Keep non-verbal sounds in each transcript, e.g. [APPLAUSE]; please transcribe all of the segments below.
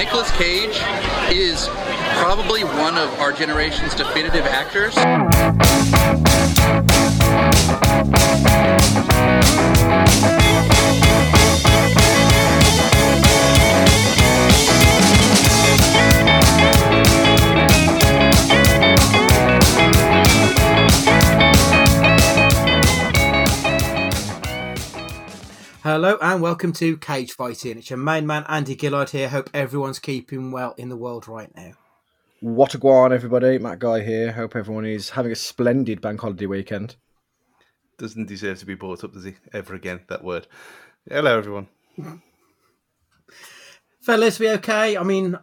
Nicolas Cage is probably one of our generation's definitive actors. Hello and welcome to Cage Fighting. It's your main man Andy Gillard here. Hope everyone's keeping well in the world right now. What a guan, everybody. Matt Guy here. Hope everyone is having a splendid bank holiday weekend. Doesn't deserve to be brought up, does he? Ever again, that word. Hello, everyone. Fellas, we okay? I mean,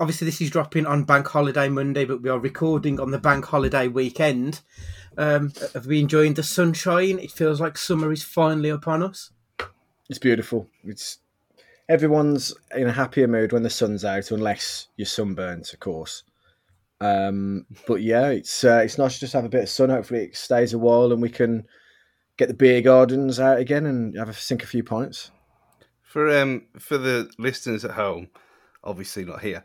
obviously this is dropping on Bank Holiday Monday, but we are recording on the Bank Holiday weekend. Um, have we enjoying the sunshine? It feels like summer is finally upon us. It's beautiful. It's everyone's in a happier mood when the sun's out, unless you're sunburnt, of course. Um, but yeah, it's uh, it's nice to just have a bit of sun. Hopefully, it stays a while, and we can get the beer gardens out again and have a sink a few pints. For um for the listeners at home, obviously not here.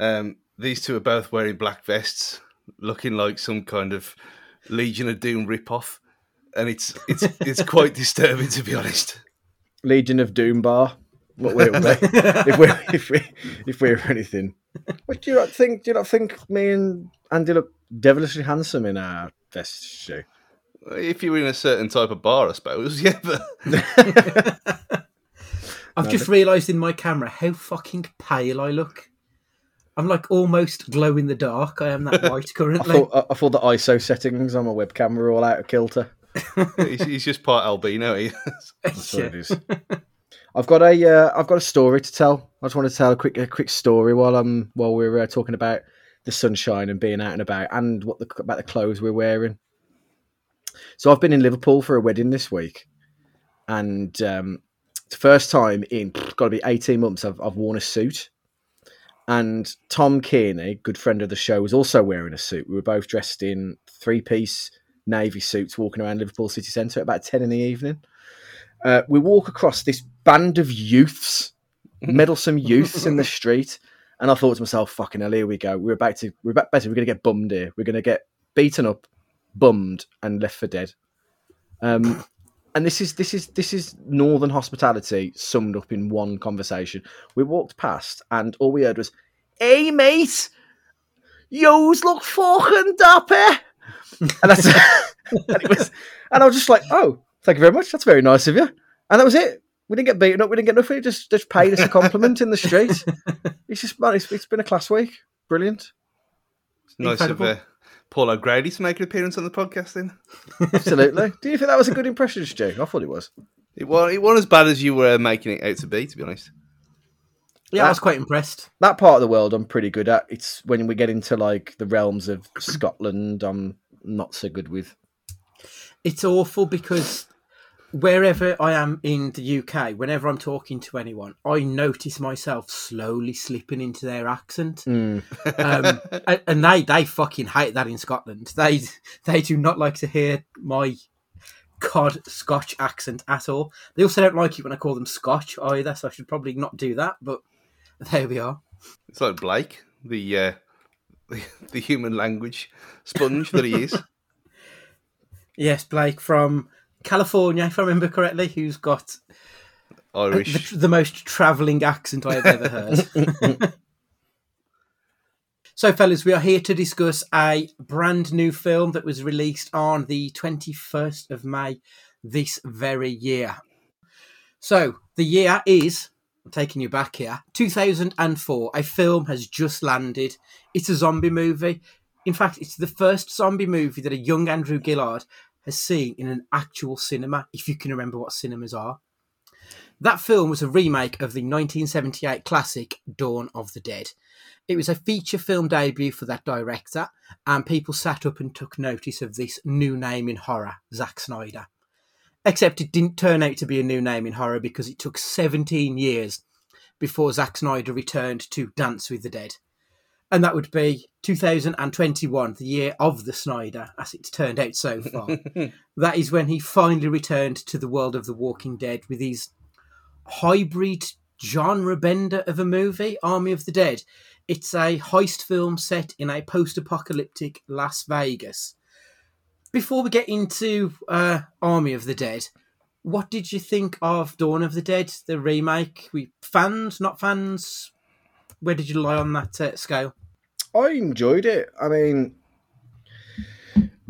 Um, these two are both wearing black vests, looking like some kind of Legion of Doom ripoff, and it's it's it's quite [LAUGHS] disturbing to be honest. Legion of Doom bar. What will be [LAUGHS] if we if we if we're anything? What do you not think? Do you not think me and Andy look devilishly handsome in our vest shoe? If you're in a certain type of bar, I suppose, [LAUGHS] yeah. But [LAUGHS] I've just realised in my camera how fucking pale I look. I'm like almost glow in the dark. I am that white I currently. thought I, I thought the ISO settings on my webcam were all out of kilter. [LAUGHS] he's, he's just part albino. He. [LAUGHS] That's what it is. [LAUGHS] I've got a uh, I've got a story to tell. I just want to tell a quick a quick story while I'm while we're uh, talking about the sunshine and being out and about and what the, about the clothes we're wearing. So I've been in Liverpool for a wedding this week, and um, it's the first time in got to be eighteen months I've I've worn a suit. And Tom Kearney, good friend of the show, was also wearing a suit. We were both dressed in three piece navy suits, walking around Liverpool city centre at about ten in the evening. Uh, we walk across this band of youths, meddlesome [LAUGHS] youths in the street, and I thought to myself, "Fucking hell, here we go. We're about to, we're about better. We're going to get bummed here. We're going to get beaten up, bummed, and left for dead." Um, and this is this is this is northern hospitality summed up in one conversation. We walked past, and all we heard was, "Hey, mate, yo's look fucking dapper." And that's [LAUGHS] and it was, and I was just like, "Oh, thank you very much. That's very nice of you." And that was it. We didn't get beaten up. We didn't get nothing. Just just paid us a compliment in the street. [LAUGHS] It's just man, it's, it's been a class week. Brilliant. It's nice Incredible. of uh, Paul O'Grady to make an appearance on the podcast. Then [LAUGHS] Absolutely. Do you think that was a good impression, Stu? I thought it was. it wasn't, it wasn't as bad as you were making it out to be, to be honest. Yeah, I was quite impressed. That part of the world I'm pretty good at. It's when we get into like the realms of Scotland, I'm not so good with. It's awful because wherever I am in the UK, whenever I'm talking to anyone, I notice myself slowly slipping into their accent. Um, and, and they they fucking hate that in Scotland. They they do not like to hear my cod Scotch accent at all. They also don't like it when I call them Scotch either. So I should probably not do that. But [LAUGHS] there we are. It's like Blake, the uh, [LAUGHS] the, the human language sponge that he is. [LAUGHS] Yes, Blake from California, if I remember correctly, who's got Irish. the, the most travelling accent I have ever heard. so, fellas, we are here to discuss a brand new film that was released on the 21st of May this very year. So, the year is, I'm taking you back here, 2004. A film has just landed. It's a zombie movie. In fact, it's the first zombie movie that a young Andrew Gillard has seen in an actual cinema, if you can remember what cinemas are. That film was a remake of the 1978 classic Dawn of the Dead. It was a feature film debut for that director, and people sat up and took notice of this new name in horror, Zack Snyder. Except it didn't turn out to be a new name in horror because it took 17 years before Zack Snyder returned to Dance with the Dead. And that would be 2021, the year of the Snyder, as it's turned out so far. [LAUGHS] that is when he finally returned to the world of The Walking Dead with his hybrid genre bender of a movie, Army of the Dead. It's a heist film set in a post apocalyptic Las Vegas. Before we get into uh, Army of the Dead, what did you think of Dawn of the Dead, the remake? We fans, not fans? Where did you lie on that uh, scale? I enjoyed it. I mean,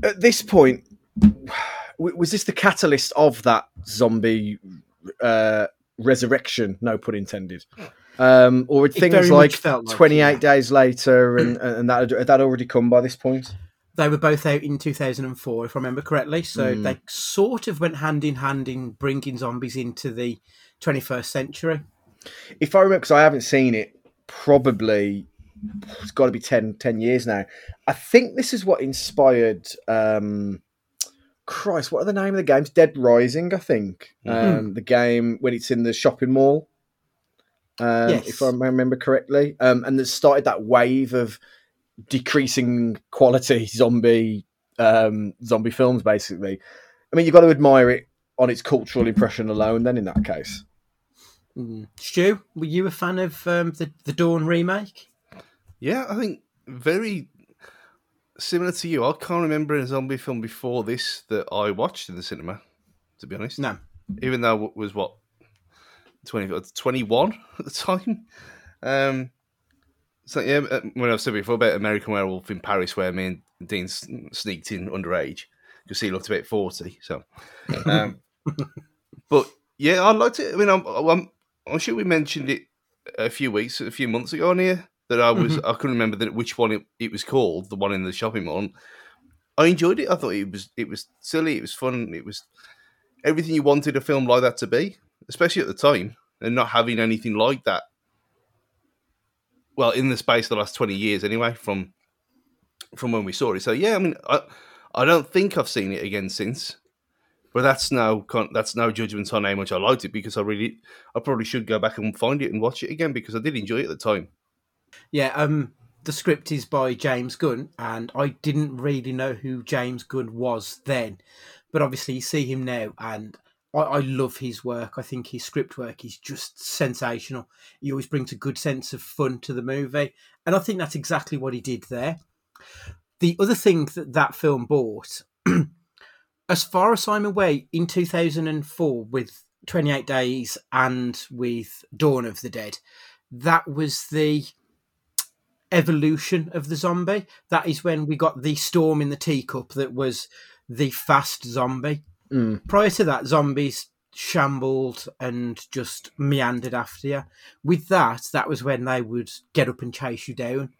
at this point, was this the catalyst of that zombie uh, resurrection? No pun intended. Um, or things like, like 28 it, yeah. days later, and, and that had that already come by this point. They were both out in 2004, if I remember correctly. So Mm. they sort of went hand in hand in bringing zombies into the 21st century. If I remember, because I haven't seen it, probably it's got to be 10, 10 years now. I think this is what inspired. Um, Christ, what are the name of the games? Dead Rising, I think. Mm-hmm. Um, the game when it's in the shopping mall. Um, Yes. If I remember correctly, um, and that started that wave of decreasing quality zombie um, zombie films. Basically, I mean, you've got to admire it on its cultural impression alone. Then, in that case, Mm. Stu, were you a fan of um, the, the Dawn remake? Yeah, I think very similar to you. I can't remember a zombie film before this that I watched in the cinema. To be honest, No. even though it was what 20, 21 at the time. Um, so yeah, uh, when I've said before about American Werewolf in Paris, where me and Dean sneaked in underage because he looked about forty. So, um, [LAUGHS] but yeah, I liked it. I mean, I'm, I'm I'm sure we mentioned it a few weeks, a few months ago on here that I was I couldn't remember that which one it, it was called, the one in the shopping mall. I enjoyed it. I thought it was it was silly. It was fun. It was everything you wanted a film like that to be, especially at the time, and not having anything like that. Well, in the space of the last twenty years, anyway, from from when we saw it. So yeah, I mean, I I don't think I've seen it again since, but that's no that's no judgment on how much I liked it because I really I probably should go back and find it and watch it again because I did enjoy it at the time. Yeah, um, the script is by James Gunn, and I didn't really know who James Gunn was then, but obviously you see him now, and I, I love his work. I think his script work is just sensational. He always brings a good sense of fun to the movie, and I think that's exactly what he did there. The other thing that that film brought, [CLEARS THROAT] as far as I'm aware, in 2004 with 28 Days and with Dawn of the Dead, that was the evolution of the zombie. That is when we got the storm in the teacup that was the fast zombie. Mm. Prior to that, zombies shambled and just meandered after you. With that, that was when they would get up and chase you down.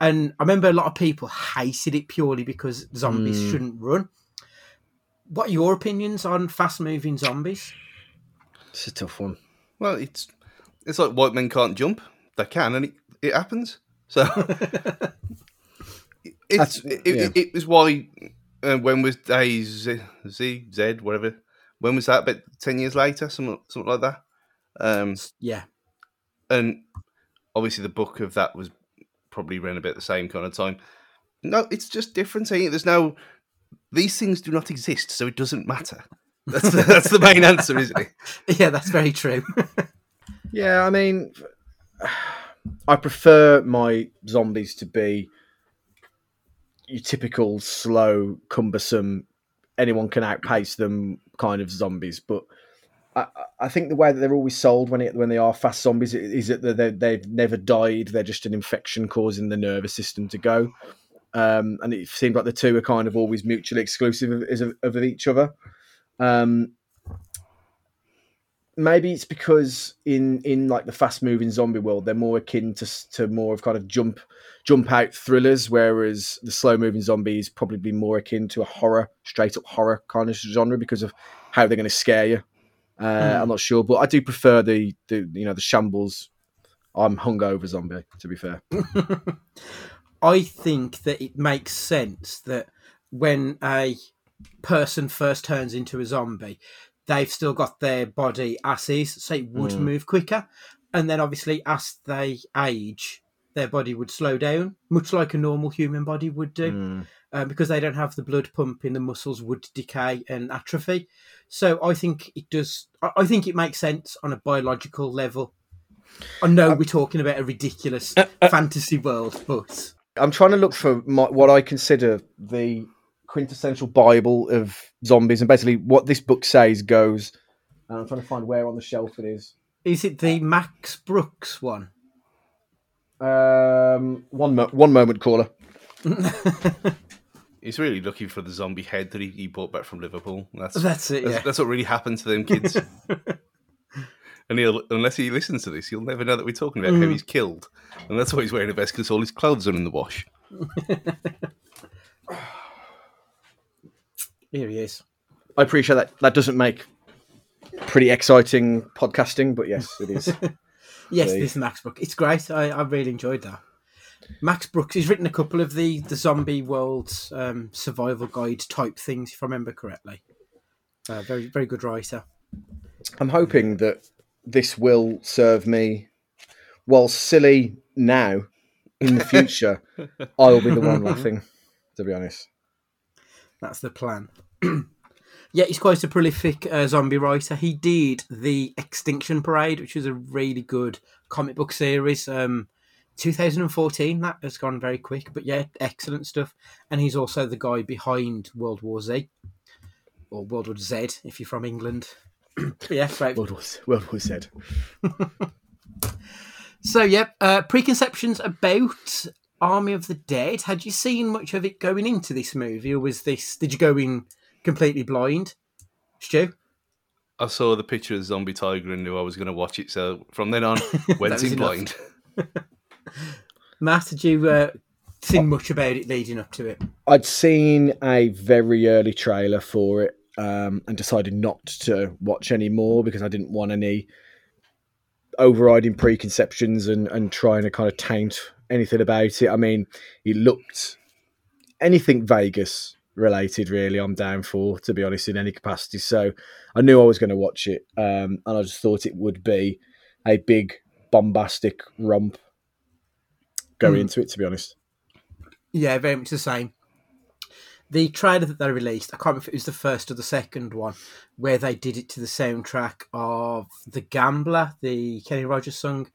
And I remember a lot of people hated it purely because zombies Mm. shouldn't run. What are your opinions on fast moving zombies? it's a tough one. Well, it's it's like white men can't jump. They can, and it, it happens. So [LAUGHS] it's That's- it, yeah. it, it was why uh, when was day Z, Z Z whatever when was that? About ten years later, something something like that. Um, Yeah. and obviously the book of that was probably around about the same kind of time. No, it's just different. ain't it? There's no these things do not exist, so it doesn't matter. That's the, that's the main answer, isn't it? [LAUGHS] Yeah, that's very true. [LAUGHS] Yeah, I mean, [SIGHS] I prefer my zombies to be your typical slow, cumbersome, anyone can outpace them kind of zombies. But I, I think the way that they're always sold when it when they are fast zombies is that they they've never died. They're just an infection causing the nervous system to go. Um, and it seems like the two are kind of always mutually exclusive of, of, of each other. Um, maybe it's because in in like the fast moving zombie world they're more akin to to more of kind of jump jump out thrillers whereas the slow moving zombie is probably more akin to a horror straight up horror kind of genre because of how they're going to scare you. Uh, Mm. i'm not sure but i do prefer the the you know the shambles. I'm hungover zombie to be fair. [LAUGHS] I think that it makes sense that when a person first turns into a zombie, they've still got their body as is, so it would Mm. move quicker. And then obviously, as they age, their body would slow down, much like a normal human body would do, Mm. um, because they don't have the blood pumping. The muscles would decay and atrophy. So I think it does. I think it makes sense on a biological level. I know we're talking about a ridiculous fantasy world, but I'm trying to look for my, what I consider the quintessential Bible of zombies, and basically what this book says goes. And I'm trying to find where on the shelf it is. is it the Max Brooks one? Um, one mo- one moment, caller. [LAUGHS] He's really looking for the zombie head that he, he brought back from Liverpool. That's That's it. that's, Yeah. that's what really happened to them kids. [LAUGHS] and he'll unless he listens to this, he'll never know that we're talking about Mm. how he's killed. And that's why he's wearing a vest because all his clothes are in the wash. [LAUGHS] Here he is. I appreciate that. That doesn't make pretty exciting podcasting, but yes, it is. [LAUGHS] Yes, See. this Max Brooks. It's great. I, I really enjoyed that. Max Brooks. He's written a couple of the the zombie world um, survival guide type things, if I remember correctly. Uh, very very good writer. I'm hoping that this will serve me. While silly now, in the [LAUGHS] future, I'll be the one laughing. To be honest, That's the plan. [CLEARS THROAT] yeah, he's quite a prolific uh, zombie writer. He did the Extinction Parade, which was a really good comic book series. Um, 2014. That has gone very quick, but yeah, excellent stuff. And he's also the guy behind World War Z or World War Zed if you're from England. [CLEARS THROAT] Yeah, right. World War World War Z. [LAUGHS] So yeah, uh, preconceptions about Army of the Dead. Had you seen much of it going into this movie, or was this? Did you go in completely blind, Stu? I saw the picture of Zombie Tiger and knew I was going to watch it. So from then on, [LAUGHS] went in blind. [LAUGHS] Matt, did you uh, seen much about it leading up to it? I'd seen a very early trailer for it um, and decided not to watch any more because I didn't want any overriding preconceptions and, and trying to kind of taint anything about it. I mean, it looked anything Vegas related, really, I'm down for, to be honest, in any capacity. So I knew I was going to watch it um, and I just thought it would be a big, bombastic romp going Hmm. into it, to be honest. Yeah, very much the same. The trailer that they released, I can't remember if it was the first or the second one, where they did it to the soundtrack of The Gambler, the Kenny Rogers song.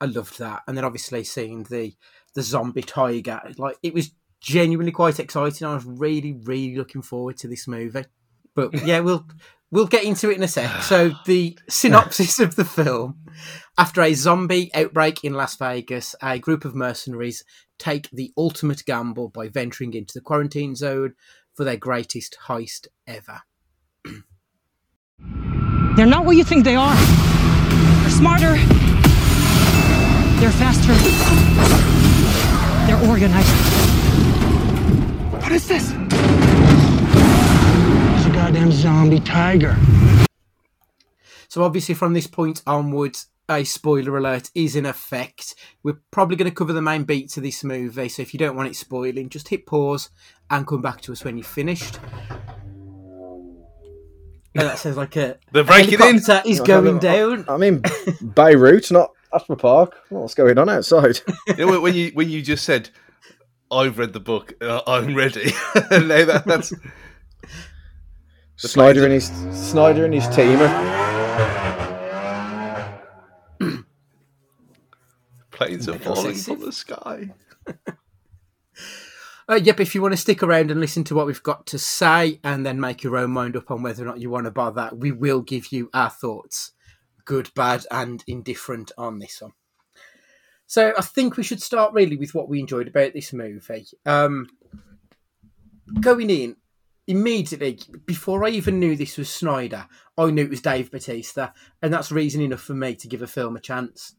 I loved that. And then obviously seeing the the zombie tiger, like it was genuinely quite exciting. I was really, really looking forward to this movie. But [LAUGHS] yeah, we'll we'll get into it in a sec. So the [SIGHS] synopsis of the film: After a zombie outbreak in Las Vegas, a group of mercenaries take the ultimate gamble by venturing into the quarantine zone for their greatest heist ever. They're not what you think they are. They're smarter. They're faster. They're organized. What is this? It's a goddamn zombie tiger. So obviously, from this point onwards, a spoiler alert is in effect. We're probably going to cover the main beats of this movie, so if you don't want it spoiling, just hit pause and come back to us when you've finished. And that sounds like a They're breaking in. helicopter is going down. I'm in Beirut, not Asper Park. What's going on outside? [LAUGHS] You know, when you when you just said, "I've read the book, uh, I'm ready," [LAUGHS] and now that, that's Snyder and his Snyder and his team. [CLEARS THROAT] planes are falling from the sky. [LAUGHS] Uh, yep, if you want to stick around and listen to what we've got to say and then make your own mind up on whether or not you want to buy that, we will give you our thoughts, good, bad, and indifferent on this one. So I think we should start really with what we enjoyed about this movie. Um, going in, immediately, before I even knew this was Snyder, I knew it was Dave Batista, and that's reason enough for me to give a film a chance.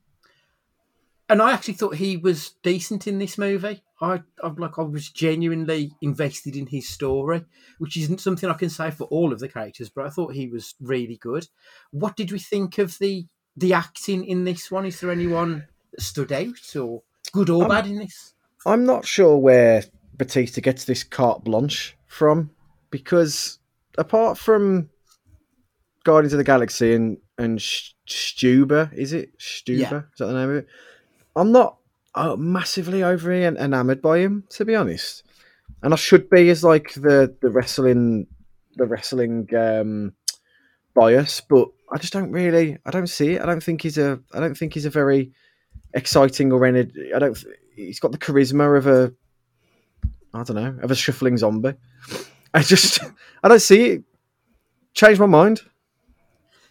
And I actually thought he was decent in this movie. I, I'm like, I was genuinely invested in his story, which isn't something I can say for all of the characters, but I thought he was really good. What did we think of the the acting in this one? Is there anyone that stood out, or good or Um, bad in this? I'm not sure where Batista gets this carte blanche from because apart from Guardians of the Galaxy and and Stuber, is it Stuber? Yeah. Is that the name of it? I'm not oh, massively over en- enamored by him, to be honest. And I should be as like the the wrestling the wrestling um, bias, but I just don't really. I don't see it. I don't think he's a. I don't think he's a very exciting or any. I don't. He's got the charisma of a. I don't know of a shuffling zombie. [LAUGHS] I just. I don't see it. Change my mind.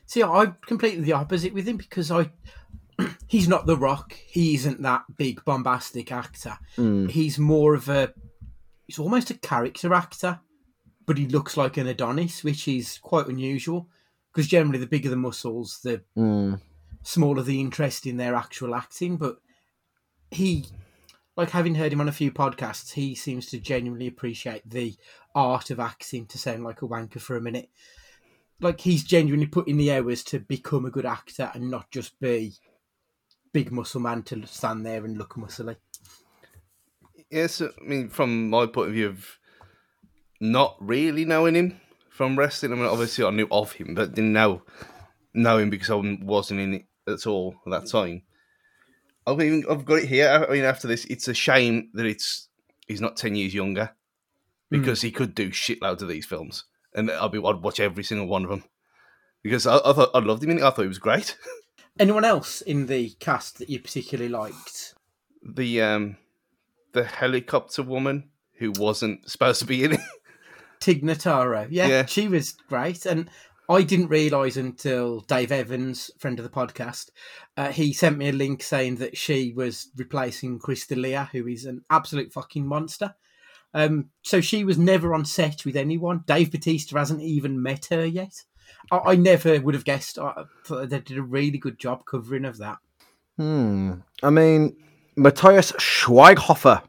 See, I'm completely the opposite with him because I. [CLEARS THROAT] he's not The Rock. He isn't that big bombastic actor. Mm. He's more of a. He's almost a character actor, but he looks like an Adonis, which is quite unusual. Because generally, the bigger the muscles, the Mm. smaller the interest in their actual acting. But he, like having heard him on a few podcasts, he seems to genuinely appreciate the art of acting. To sound like a wanker for a minute, like he's genuinely put in the hours to become a good actor and not just be big muscle man to stand there and look muscly. Yes, I mean, from my point of view of not really knowing him from wrestling, I mean, obviously I knew of him, but didn't know know him because I wasn't in it at all at that time. I mean, I've got it here. I mean, after this, it's a shame that it's he's not ten years younger because hmm. he could do shitloads of these films, and I'd be I'd watch every single one of them because I, I thought I loved him. In it. I thought he was great. [LAUGHS] Anyone else in the cast that you particularly liked? the um the helicopter woman who wasn't supposed to be in it. Tig Notaro. Yeah, Yeah. she was great. And I didn't realise until Dave Evans, friend of the podcast, uh, he sent me a link saying that she was replacing Chris D'Elia, who is an absolute fucking monster. Um, so she was never on set with anyone. Dave Batista hasn't even met her yet. I, I never would have guessed. I thought they did a really good job covering of that. Hmm. I mean, Matthias Schweighofer,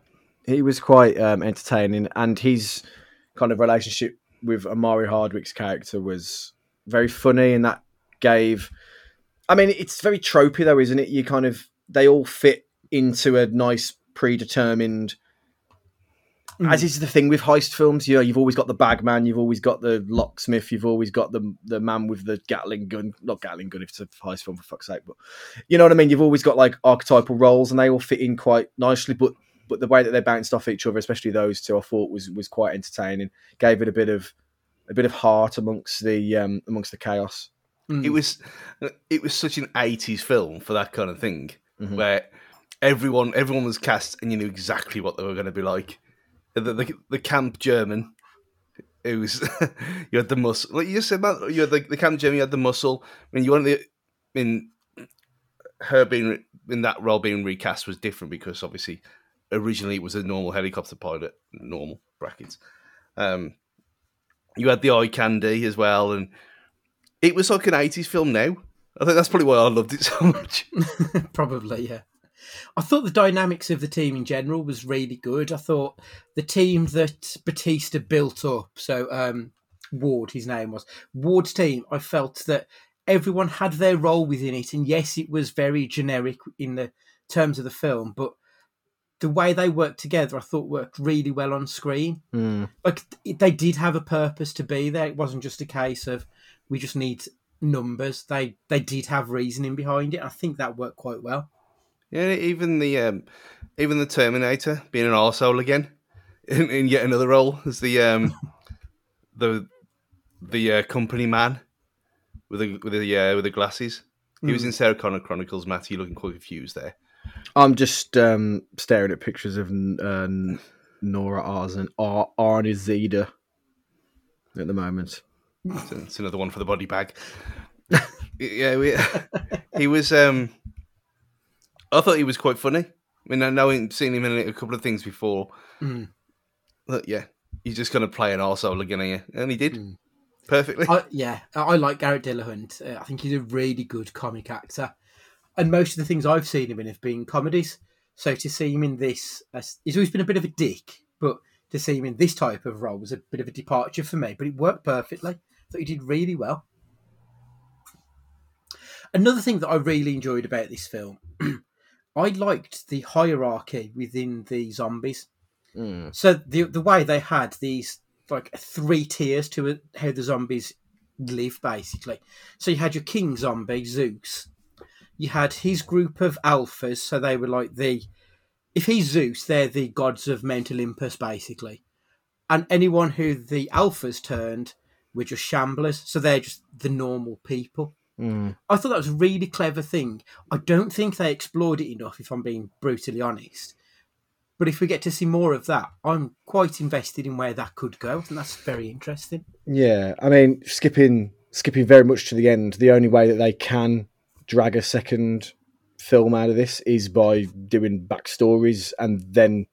he was quite um, entertaining, and his kind of relationship with Omari Hardwick's character was very funny, and that gave. I mean, it's very tropey though, isn't it? You kind of they all fit into a nice predetermined. As is the thing with heist films, you know, you've always got the bagman, you've always got the locksmith, you've always got the the man with the Gatling gun, not Gatling gun if it's a heist film for fuck's sake, but you know what I mean. You've always got like archetypal roles, and they all fit in quite nicely. But but the way that they bounced off each other, especially those two, I thought was was quite entertaining. Gave it a bit of a bit of heart amongst the um, amongst the chaos. Mm. It was it was such an eighties film for that kind of thing Mhm. where everyone everyone was cast and you knew exactly what they were going to be like. The, the, the camp German, was [LAUGHS] you had the muscle. Like you said, man, you had the, the camp German. You had the muscle. I mean, you wanted the in her being in that role being recast was different because obviously originally it was a normal helicopter pilot, normal brackets. Um, you had the eye candy as well, and it was like an eighties film. Now I think that's probably why I loved it so much. [LAUGHS] Probably, yeah. I thought the dynamics of the team in general was really good. I thought the team that Batista built up, so um, Ward, his name was Ward's team. I felt that everyone had their role within it, and yes, it was very generic in the terms of the film, but the way they worked together, I thought worked really well on screen. Mm. Like they did have a purpose to be there. It wasn't just a case of we just need numbers. They they did have reasoning behind it. I think that worked quite well. Yeah, even the um, even the Terminator being an arsehole again [LAUGHS] in, in yet another role as the um, [LAUGHS] the the uh, company man with the with the uh, with the glasses. He was in Sarah Connor Chronicles. Matt, you looking quite confused there. I'm just um, staring at pictures of uh, Nora Arzen, Ar- Arnie Zeda at the moment. It's, it's another one for the body bag. [LAUGHS] yeah, we, he was. Um, I thought he was quite funny. I mean, I know I've seen him in a couple of things before. Mm. But yeah, he's just going to play an arsehole again here. And he did Mm. perfectly. I, yeah, I like Garrett Dillahunt. Uh, I think he's a really good comic actor, and most of the things I've seen him in have been comedies. So to see him in this, he's always been a bit of a dick, but to see him in this type of role was a bit of a departure for me. But it worked perfectly. I thought he did really well. Another thing that I really enjoyed about this film, [CLEARS THROAT] I liked the hierarchy within the zombies. Mm. So the the way they had these like three tiers to it, how the zombies live, basically. So you had your king zombie Zeus. You had his group of alphas, so they were like the if he's Zeus, they're the gods of Mount Olympus, basically. And anyone who the alphas turned were just shamblers, so they're just the normal people. Mm. I thought that was a really clever thing. I don't think they explored it enough, if I'm being brutally honest. But if we get to see more of that, I'm quite invested in where that could go. Think that's very interesting. Yeah, I mean, skipping skipping very much to the end. The only way that they can drag a second film out of this is by doing backstories and then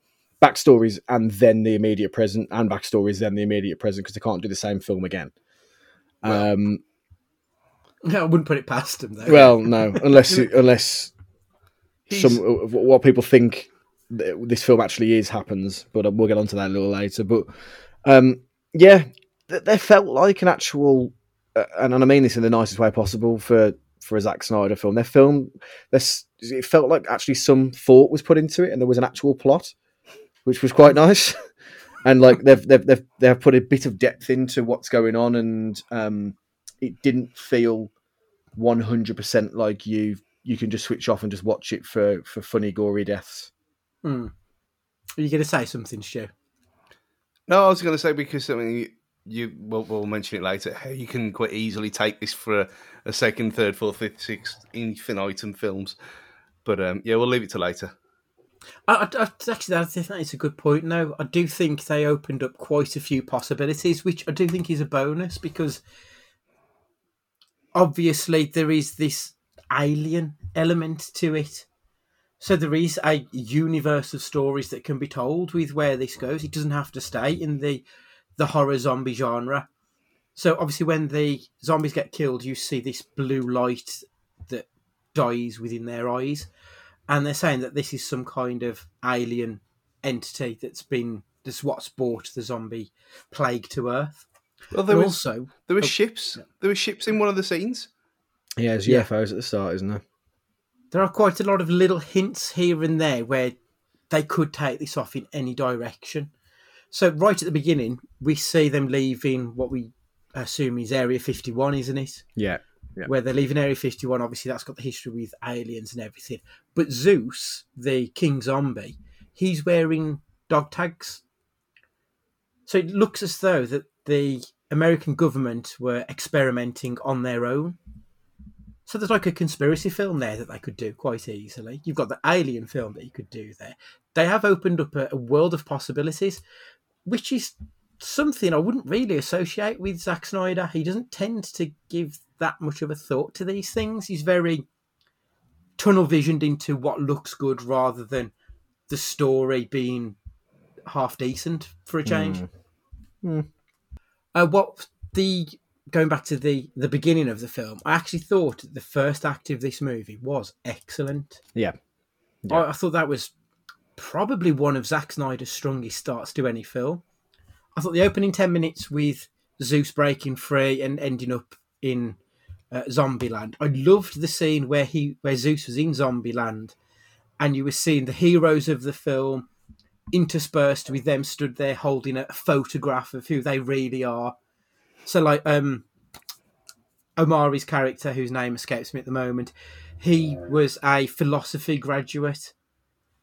backstories and then the immediate present and backstories then the immediate present because they can't do the same film again. Well, um, [LAUGHS] I wouldn't put it past him though. well, no, [LAUGHS] unless unless He's- some what people think this film actually is happens, but we'll get onto that a little later. But um, yeah, th- they felt like an actual, uh, and, and I mean this in the nicest way possible for for a Zack Snyder film. Their film, this it felt like actually some thought was put into it, and there was an actual plot, which was quite nice. [LAUGHS] and like they've they've they've, they've put a bit of depth into what's going on, and um, it didn't feel one hundred percent like you you can just switch off and just watch it for for funny gory deaths. Hmm. Are you going to say something, Stu? No, I was going to say because I mean, you, you we'll, we'll mention it later. How you can quite easily take this for a, a second, third, fourth, fifth, sixth infinitum films. But um, yeah, we'll leave it to later. I, I, I- actually, I think that is a good point. Now, I do think they opened up quite a few possibilities, which I do think is a bonus because obviously there is this alien element to it. So there is a universe of stories that can be told with where this goes. It doesn't have to stay in the the horror zombie genre. So obviously, when the zombies get killed, you see this blue light that dies within their eyes and they're saying that this is some kind of alien entity that's been that's what's brought the zombie plague to Earth. Well, there And was also, there were oh, ships. There were ships in one of the scenes. Yeah, there's Yeah. UFOs at the start, isn't there? there are quite a lot of little hints here and there where they could take this off in any direction. So right at the beginning, we see them leaving what we assume is Area 51, isn't it? Yeah. Yeah. Where they're leaving Area 51, obviously that's got the history with aliens and everything. But Zeus, the king zombie, he's wearing dog tags. So it looks as though that the American government were experimenting on their own. So there's like a conspiracy film there that they could do quite easily. You've got the Alien film that you could do there. They have opened up a, a world of possibilities, which is something I wouldn't really associate with Zack Snyder. He doesn't tend to give that much of a thought to these things. He's very tunnel visioned into what looks good rather than the story being half decent for a change. Hmm. Uh, what the going back to the the beginning of the film, I actually thought the first act of this movie was excellent. Yeah. I, I thought that was probably one of Zack Snyder's strongest starts to any film. I thought the opening ten minutes with Zeus breaking free and ending up in uh, Zombieland. I loved the scene where he where Zeus was in Zombieland, and you were seeing the heroes of the film interspersed with them stood there holding a photograph of who they really are. So like um Omari's character, whose name escapes me at the moment, he was a philosophy graduate.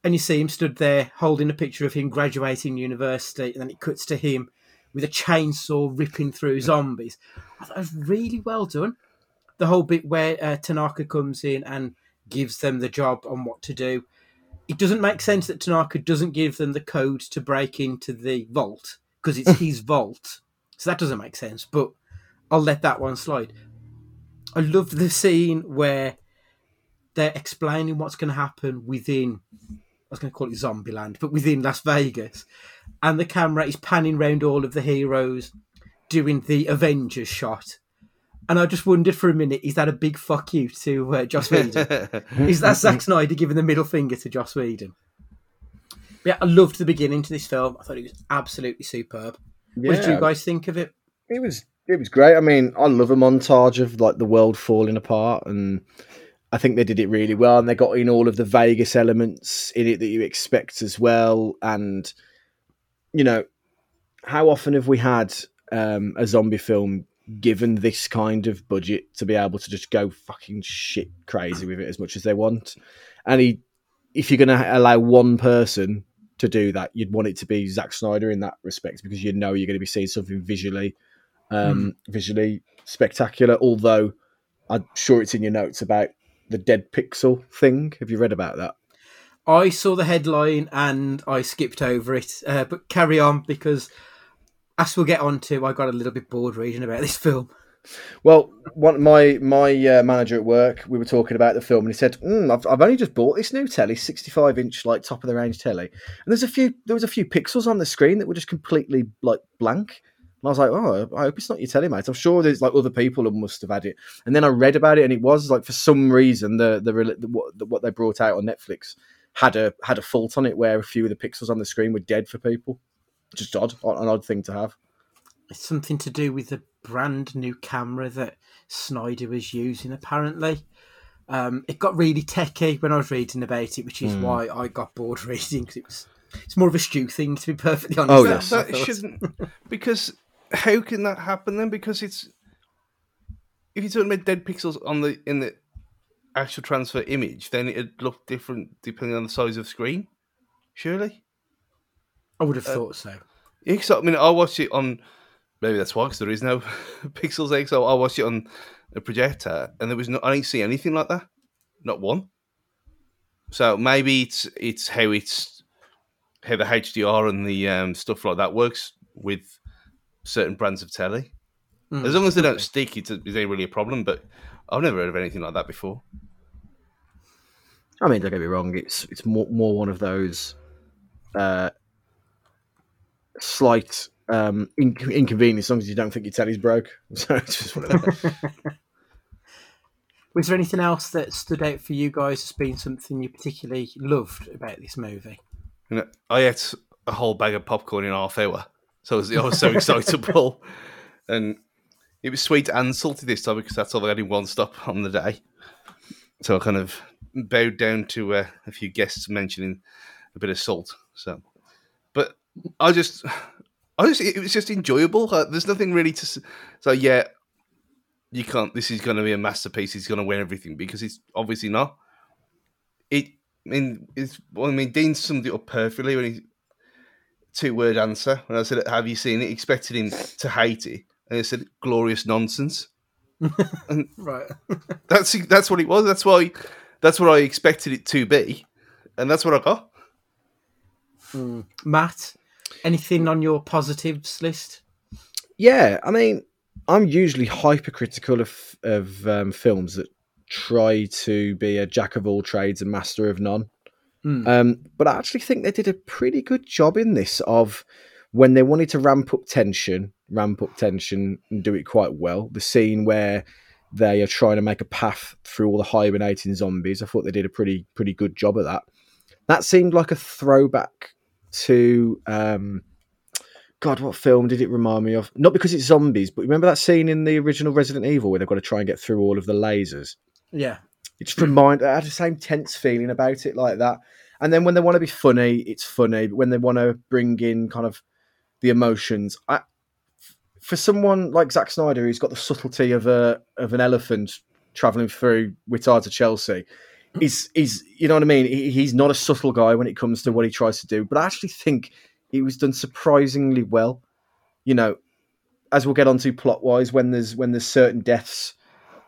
And you see him stood there holding a picture of him graduating university, and then it cuts to him with a chainsaw ripping through zombies. I thought it was really well done. The whole bit where uh, Tanaka comes in and gives them the job on what to do. It doesn't make sense that Tanaka doesn't give them the code to break into the vault because it's [LAUGHS] his vault. So that doesn't make sense, but I'll let that one slide. I love the scene where they're explaining what's going to happen within, I was going to call it Zombieland, but within Las Vegas. And the camera is panning round all of the heroes doing the Avengers shot. And I just wondered for a minute, is that a big fuck you to uh, Joss Whedon? [LAUGHS] is that Zack Snyder giving the middle finger to Joss Whedon? Yeah, I loved the beginning to this film. I thought it was absolutely superb. What did you guys think of it? it was it was great. I mean, I love a montage of like the world falling apart, and I think they did it really well. And they got in all of the Vegas elements in it that you expect as well. And you know, how often have we had um, a zombie film given this kind of budget to be able to just go fucking shit crazy with it as much as they want? And he if you're going to allow one person to do that, you'd want it to be Zack Snyder in that respect because you know you're going to be seeing something visually, um, visually spectacular. Although I'm sure it's in your notes about the dead pixel thing. Have you read about that? I saw the headline and I skipped over it, uh, but carry on because as we'll get on to, I got a little bit bored reading about this film. Well, one my my uh, manager at work, we were talking about the film, and he said, mm, I've, "I've only just bought this new telly, 65 inch, like top of the range telly, and there's a few there was a few pixels on the screen that were just completely like blank." And I was like, "Oh, I hope it's not your telly, mate. I'm sure there's like other people who must have had it." And then I read about it, and it was like for some reason the the, the what the, what they brought out on Netflix had a had a fault on it where a few of the pixels on the screen were dead for people. Just odd, an odd thing to have. It's something to do with the brand new camera that Snyder was using, apparently. Um, it got really techy when I was reading about it, which is why I got bored [LAUGHS] reading because it was it's more of a Stu thing, to be perfectly honest. Oh, That- yes. That shouldn't because how can that happen then? Because it's if you're talking about dead pixels on the in the actual transfer image, then it'd look different depending on the size of screen. Surely, I would have thought so. yeah. 'cause I mean, I watched it on maybe that's why because there is no [LAUGHS] pixels there. So I watched it on a projector, and there was no. I didn't see anything like that, not one. So maybe it's it's how it's how the HDR and the um, stuff like that works with certain brands of telly. Mm. As long as they don't stick, it's, it ain't really a problem. But I've never heard of anything like that before. I mean, don't get me wrong. It's it's more more one of those uh, slight um, inc- inconvenience as long as you don't think your telly's broke. [LAUGHS] So it's just one of those. [LAUGHS] Was there anything else that stood out for you guys as being something you particularly loved about this movie? You know, I ate a whole bag of popcorn in half hour, so I was, I was so excitable, [LAUGHS] and it was sweet and salty this time because that's all I had in one stop on the day. So I kind of bowed down to uh, a few guests mentioning a bit of salt. So, but I just, I just, it was just enjoyable. There's nothing really to. So yeah, you can't. This is going to be a masterpiece. He's going to win everything because it's obviously not. It. I mean, it's. Well, I mean, Dean summed it up perfectly when he two word answer when I said, "Have you seen it?" Expected him to hate it, and he said, "Glorious nonsense." [LAUGHS] Right. [LAUGHS] That's that's what it was. That's why. That's what I expected it to be, and that's what I got. Hmm. Matt, anything on your positives list? Yeah, I mean, I'm usually hypercritical of of um, films that try to be a jack of all trades and master of none. Mm. Um, but I actually think they did a pretty good job in this of when they wanted to ramp up tension, ramp up tension and do it quite well. The scene where they are trying to make a path through all the hibernating zombies, I thought they did a pretty pretty good job of that. That seemed like a throwback to um, God, what film did it remind me of? Not because it's zombies, but remember that scene in the original Resident Evil where they've got to try and get through all of the lasers? Yeah. It just remind I had the same tense feeling about it like that. And then when they want to be funny, it's funny. But when they want to bring in kind of the emotions, I, for someone like Zack Snyder, who's got the subtlety of a of an elephant traveling through Witar to Chelsea, is is you know what I mean? He, he's not a subtle guy when it comes to what he tries to do. But I actually think it was done surprisingly well. You know, as we'll get onto plot wise, when there's when there's certain deaths,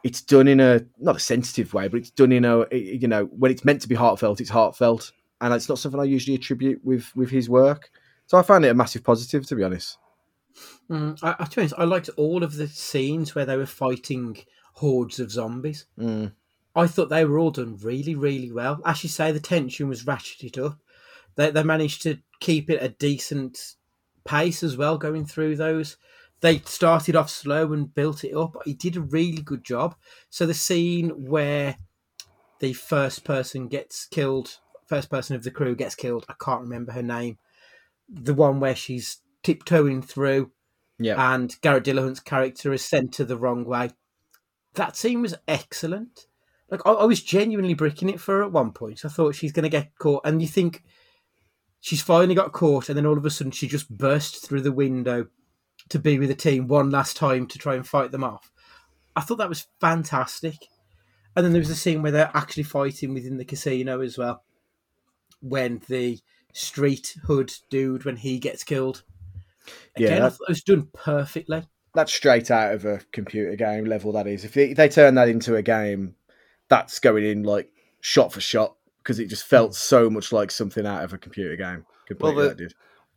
it's done in a not a sensitive way, but it's done in a you know when it's meant to be heartfelt, it's heartfelt, and it's not something I usually attribute with with his work. So I found it a massive positive, to be honest. Mm, I, I, to be honest, I liked all of the scenes where they were fighting hordes of zombies. Mm. I thought they were all done really, really well. As you say, the tension was ratcheted up. They, they managed to keep it a decent pace as well going through those. They started off slow and built it up. He did a really good job. So the scene where the first person gets killed, first person of the crew gets killed, I can't remember her name. The one where she's tiptoeing through Yeah, and Garrett Dillahunt's character is sent to the wrong way. That scene was excellent. Like I, I was genuinely bricking it for her at one point. I thought she's going to get caught, and you think she's finally got caught, and then all of a sudden she just burst through the window to be with the team one last time to try and fight them off. I thought that was fantastic. And then there was a scene where they're actually fighting within the casino as well. when the street hood dude when he gets killed. Yeah, Again, I that- thought it was done perfectly. That's straight out of a computer game level. That is. If they, they turn that into a game, that's going in like shot for shot because it just felt so much like something out of a computer game. Completely, Well, the- that did.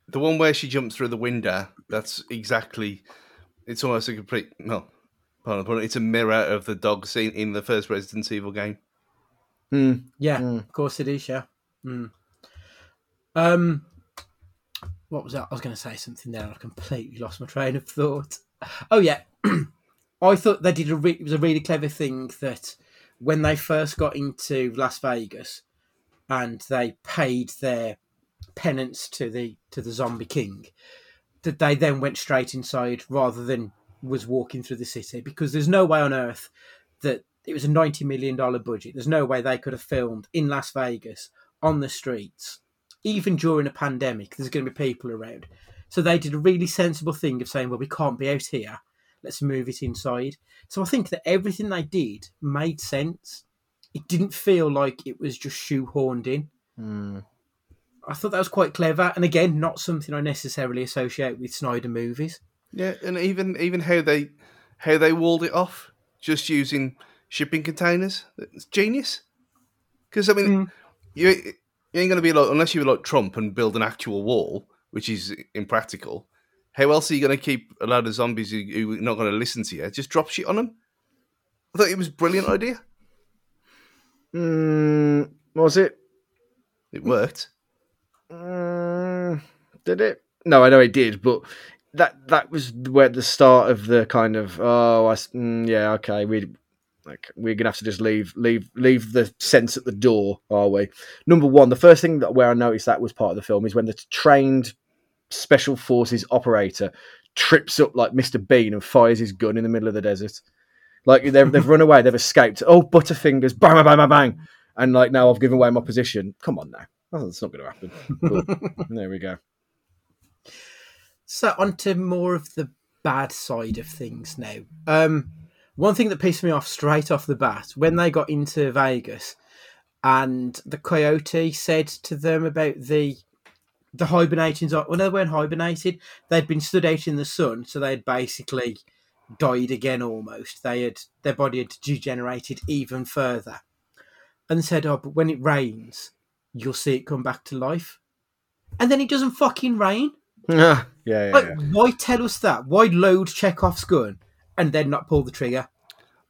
The one where she jumps through the window, that's exactly. It's almost a complete. No, pardon the pun, It's a mirror of the dog scene in the first Resident Evil game. Hmm. Yeah, Mm. of course it is. Yeah. Mm. Um, what was that? I was going to say something there. and I completely lost my train of thought. Oh yeah, [CLEARS THROAT] I thought they did a. Re- it was a really clever thing that when they first got into Las Vegas and they paid their penance to the to the zombie king, that they then went straight inside rather than was walking through the city because there's no way on earth that it was a ninety million dollar budget. There's no way they could have filmed in Las Vegas on the streets, even during a pandemic. There's going to be people around, so they did a really sensible thing of saying, "Well, we can't be out here. Let's move it inside." So I think that everything they did made sense. It didn't feel like it was just shoehorned in. Hmm. I thought that was quite clever, and again, not something I necessarily associate with Snyder movies. Yeah, and even even how they how they walled it off, just using shipping containers. It's genius. Because I mean, Mm. you, you ain't going to be like unless you're like Trump and build an actual wall, which is impractical. How else are you going to keep a load of zombies who, who are not going to listen to you? Just drop shit on them. I thought it was a brilliant idea. Mm, was it? It worked. Mm, did it? No, I know it did, but that that was where the start of the kind of oh, I, mm, yeah, okay, we like we're gonna have to just leave leave leave the sense at the door, are we? Number one, the first thing that where I noticed that was part of the film is when the trained special forces operator trips up like Mr. Bean and fires his gun in the middle of the desert. Like they've, they've run away, they've escaped. Oh, Butterfingers, bang, bang, bang, bang, bang. And like now I've given away my position. Come on now. Oh, that's not going to happen. But [LAUGHS] there we go. So on to more of the bad side of things now. Um, one thing that pissed me off straight off the bat when they got into Vegas, and the coyote said to them about the the hibernating. zo- Well, they weren't hibernated; they'd been stood out in the sun, so they'd basically died again. Almost, they had their body had degenerated even further, and said, "Oh, but when it rains, you'll see it come back to life." And then it doesn't fucking rain. [LAUGHS] yeah, yeah, Like, yeah. why tell us that? Why load Chekhov's gun and then not pull the trigger?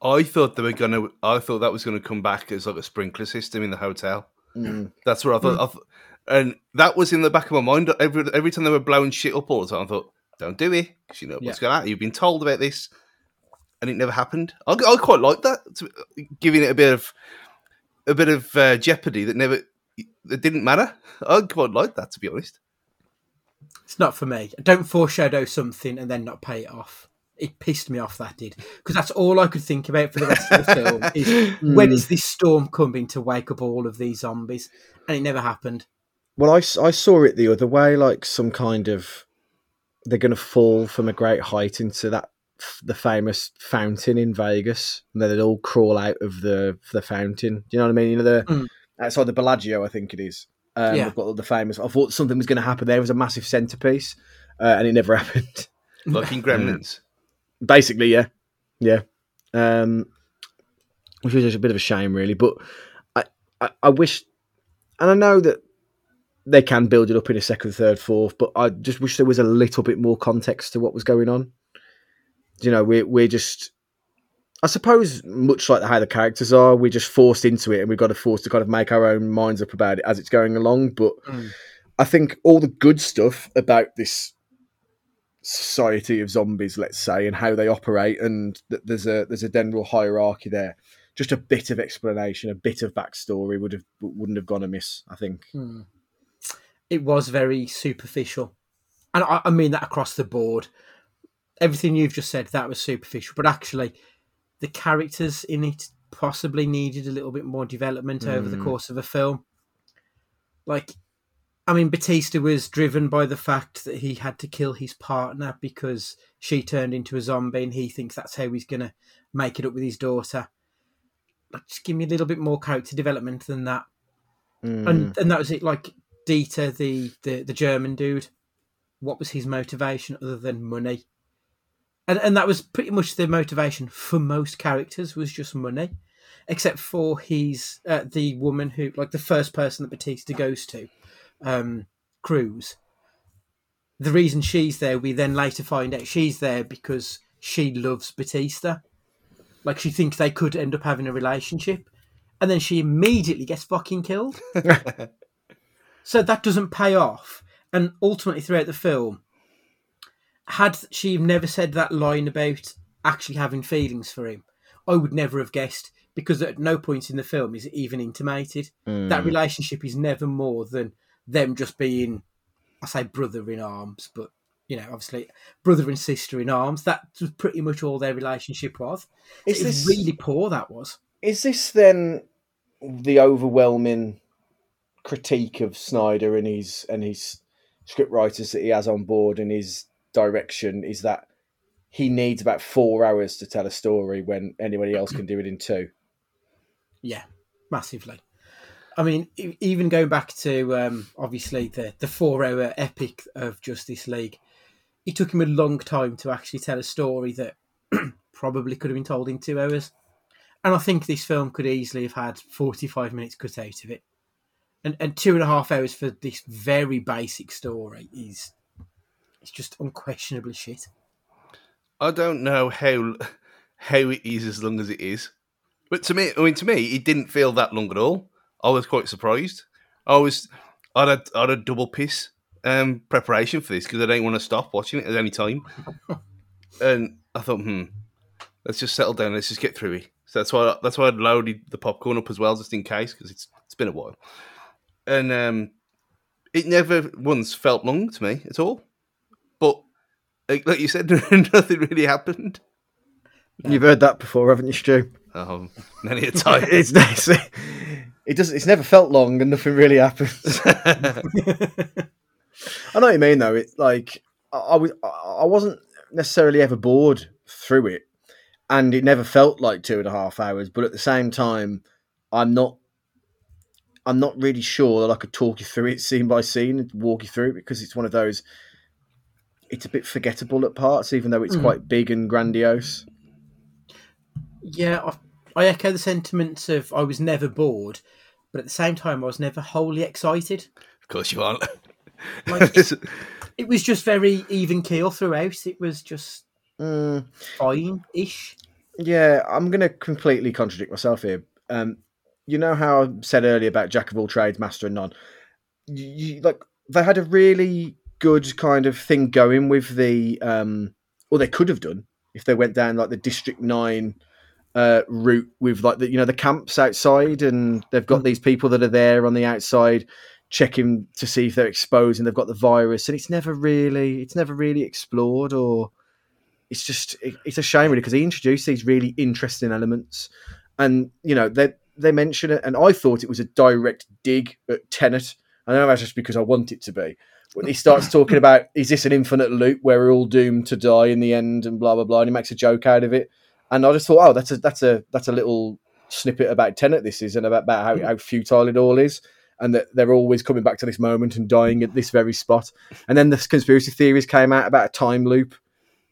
I thought they were going to. I thought that was going to come back as like a sprinkler system in the hotel. Mm. That's what I thought. I th- and that was in the back of my mind. Every every time they were blowing shit up all the time, I thought, "Don't do it," because you know what's Yeah. going on. You've been told about this, and it never happened. I, I quite like that, to- giving it a bit of a bit of uh, jeopardy that never that didn't matter. I quite like that, to be honest. It's not for me. Don't foreshadow something and then not pay it off. It pissed me off that did because that's all I could think about for the rest of the film is [LAUGHS] when is this storm coming to wake up all of these zombies, and it never happened. Well, I, I saw it the other way, like some kind of they're going to fall from a great height into that the famous fountain in Vegas, and then they'd all crawl out of the the fountain. Do you know what I mean? You know the Mm. outside the Bellagio, I think it is. Um, Yeah. They've got the famous. I thought something was going to happen. There was a massive centerpiece, uh, and it never [LAUGHS] happened. Like in Gremlins. [LAUGHS] Basically, yeah, yeah. Um, which was just a bit of a shame, really. But I, I, I wish, and I know that they can build it up in a second, third, fourth, but I just wish there was a little bit more context to what was going on. You know, we're we're just, I suppose, much like how the characters are, we're just forced into it, and we've got to force to kind of make our own minds up about it as it's going along. But Mm. I think all the good stuff about this society of zombies, let's say, and how they operate, and that there's a there's a general hierarchy there. Just a bit of explanation, a bit of backstory would have wouldn't have gone amiss. I think. Hmm. It was very superficial, and I, I mean that across the board. Everything you've just said that was superficial, but actually, the characters in it possibly needed a little bit more development over the Mm. course of a film. Like, I mean, Batista was driven by the fact that he had to kill his partner because she turned into a zombie, and he thinks that's how he's gonna make it up with his daughter. Like, just give me a little bit more character development than that. Mm. and and that was it. Like Dieter, the the the German dude, what was his motivation other than money? And and that was pretty much the motivation for most characters was just money, except for his uh, the woman who like the first person that Batista goes to, um, Cruz. The reason she's there, we then later find out she's there because she loves Batista. Like she thinks they could end up having a relationship, and then she immediately gets fucking killed. [LAUGHS] so that doesn't pay off. And ultimately, throughout the film, had she never said that line about actually having feelings for him, I would never have guessed because at no point in the film is it even intimated. That mm. relationship is never more than them just being, I say, brother in arms, but you know, obviously, brother and sister in arms. That was pretty much all their relationship was. Is it was this- really poor. That was. Is this then the overwhelming critique of Snyder and his and his script writers that he has on board and his direction? Is that he needs about four hours to tell a story when anybody else can do it in two? Yeah, massively. I mean, even going back to um, obviously the the four hour epic of Justice League, it took him a long time to actually tell a story that [CLEARS THROAT] probably could have been told in two hours. And I think this film could easily have had forty five minutes cut out of it, and and two and a half hours for this very basic story is it's just unquestionably shit. I don't know how how it is as long as it is, but to me, I mean, to me, it didn't feel that long at all. I was quite surprised. I was, I had, I had a double piss um, preparation for this because I didn't want to stop watching it at any time, [LAUGHS] and I thought, hmm, let's just settle down. Let's just get through it. So that's why that's why I loaded the popcorn up as well, just in case, because it's it's been a while, and um, it never once felt long to me at all. But like, like you said, [LAUGHS] nothing really happened. You've heard that before, haven't you, Stu? Um, many a time. [LAUGHS] it's nice. It does. It's never felt long, and nothing really happens. [LAUGHS] I know what you mean, though. It's like I, I was. I wasn't necessarily ever bored through it, and it never felt like two and a half hours. But at the same time, I'm not. I'm not really sure that I could talk you through it scene by scene and walk you through it because it's one of those. It's a bit forgettable at parts, even though it's Mhm. quite big and grandiose. Yeah, I, I echo the sentiments of I was never bored, but at the same time, I was never wholly excited. of course you aren't. Like [LAUGHS] it was just very even keel throughout. It was just Mm. fine-ish. Yeah, I'm going to completely contradict myself here. Um, you know how I said earlier about Jack of all trades, master of none. You, you- like they had a really good kind of thing going with the, um, or they could have done if they went down like the District Nine uh, route with like the you know the camps outside, and they've got Mm. these people that are there on the outside checking to see if they're exposed and they've got the virus, and it's never really it's never really explored or it's just it, it's a shame really because he introduced these really interesting elements and you know they they mention it and i thought it was a direct dig at tenet. I know that's just because i want it to be. When he starts [LAUGHS] talking about is this an infinite loop where we're all doomed to die in the end and blah blah blah and he makes a joke out of it. And i just thought oh that's a that's a that's a little snippet about tenet this is and about, about how, how futile it all is and that they're always coming back to this moment and dying at this very spot. And then the conspiracy theories came out about a time loop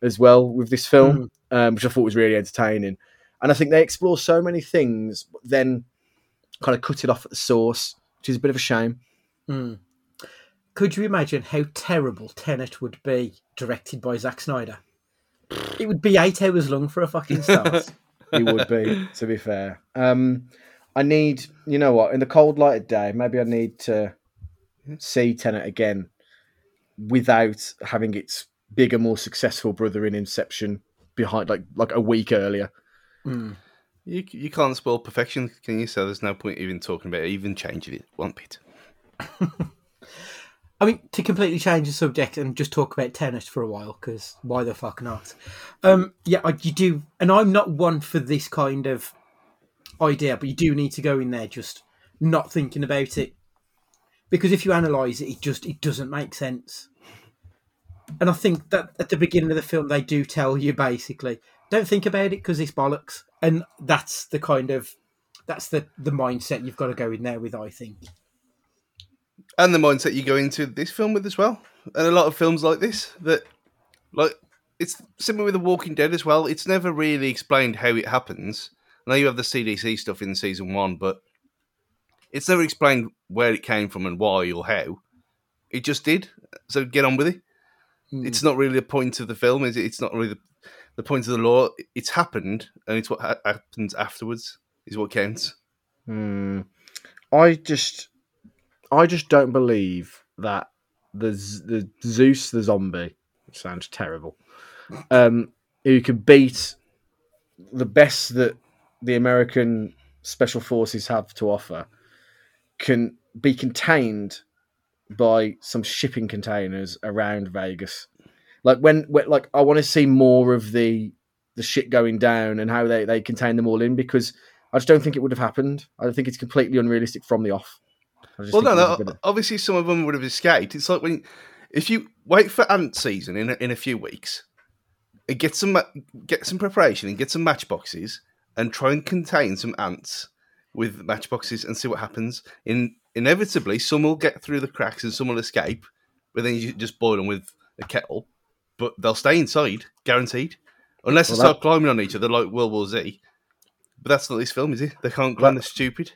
as well with this film, um, which I thought was really entertaining. And I think they explore so many things, but then kind of cut it off at the source, which is a bit of a shame. Mm. Could you imagine how terrible Tenet would be directed by Zack Snyder? It would be eight hours long for a fucking start. [LAUGHS] It would be, to be fair. Um, I need, you know what, in the cold light of day, maybe I need to see Tenet again without having its bigger, more successful brother in Inception behind, like like a week earlier. Mm. You, you can't spoil perfection, can you? So there's no point even talking about it, even changing it one bit. [LAUGHS] I mean, to completely change the subject and just talk about tennis for a while, because why the fuck not? Um, yeah, I- you do, and I'm not one for this kind of idea, but you do need to go in there just not thinking about it, because if you analyse it, it just it doesn't make sense. And I think that at the beginning of the film, they do tell you basically, don't think about it because it's bollocks, and that's the kind of that's the the mindset you've got to go in there with. I think. and the mindset you go into this film with as well, and a lot of films like this that, like, it's similar with The Walking Dead as well. It's never really explained how it happens. I know you have the CDC stuff in season one, but it's never explained where it came from and why or how. It just did. So get on with it. Hmm. It's not really the point of the film, is it? It's not really the, the point of the law. It's happened, and it's what ha- happens afterwards is what counts. Hmm. I just, I just don't believe that the the Zeus the zombie sounds terrible. Um, who can beat the best that the American special forces have to offer can be contained by some shipping containers around Vegas. Like when, when like I want to see more of the the shit going down and how they, they contain them all in because I just don't think it would have happened. I think it's completely unrealistic from the off. Well, no, no. Obviously, some of them would have escaped. It's like when if you wait for ant season in a, in a few weeks, and get some get some preparation and get some matchboxes and try and contain some ants with matchboxes and see what happens. In inevitably, some will get through the cracks and some will escape. But then you just boil them with a kettle, but they'll stay inside, guaranteed, unless they Well, that- start climbing on each other like World War Z. But that's not this film, is it? They can't climb. That- They're stupid.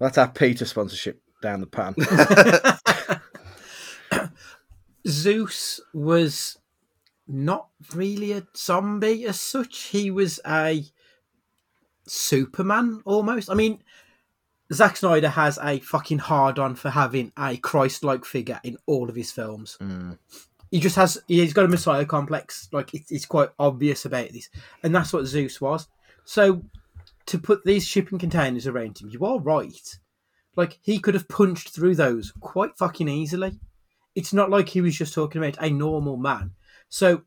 That's our Peter sponsorship down the pan. [LAUGHS] Zeus was not really a zombie as such. He was a Superman almost. I mean, Zack Snyder has a fucking hard on for having a Christ like figure in all of his films. Mm. He just has, he's got a Messiah complex. Like, it's, it's quite obvious about this. And that's what Zeus was. So, to put these shipping containers around him, you are right. Like, he could have punched through those quite fucking easily it's not like he was just talking about a normal man. So,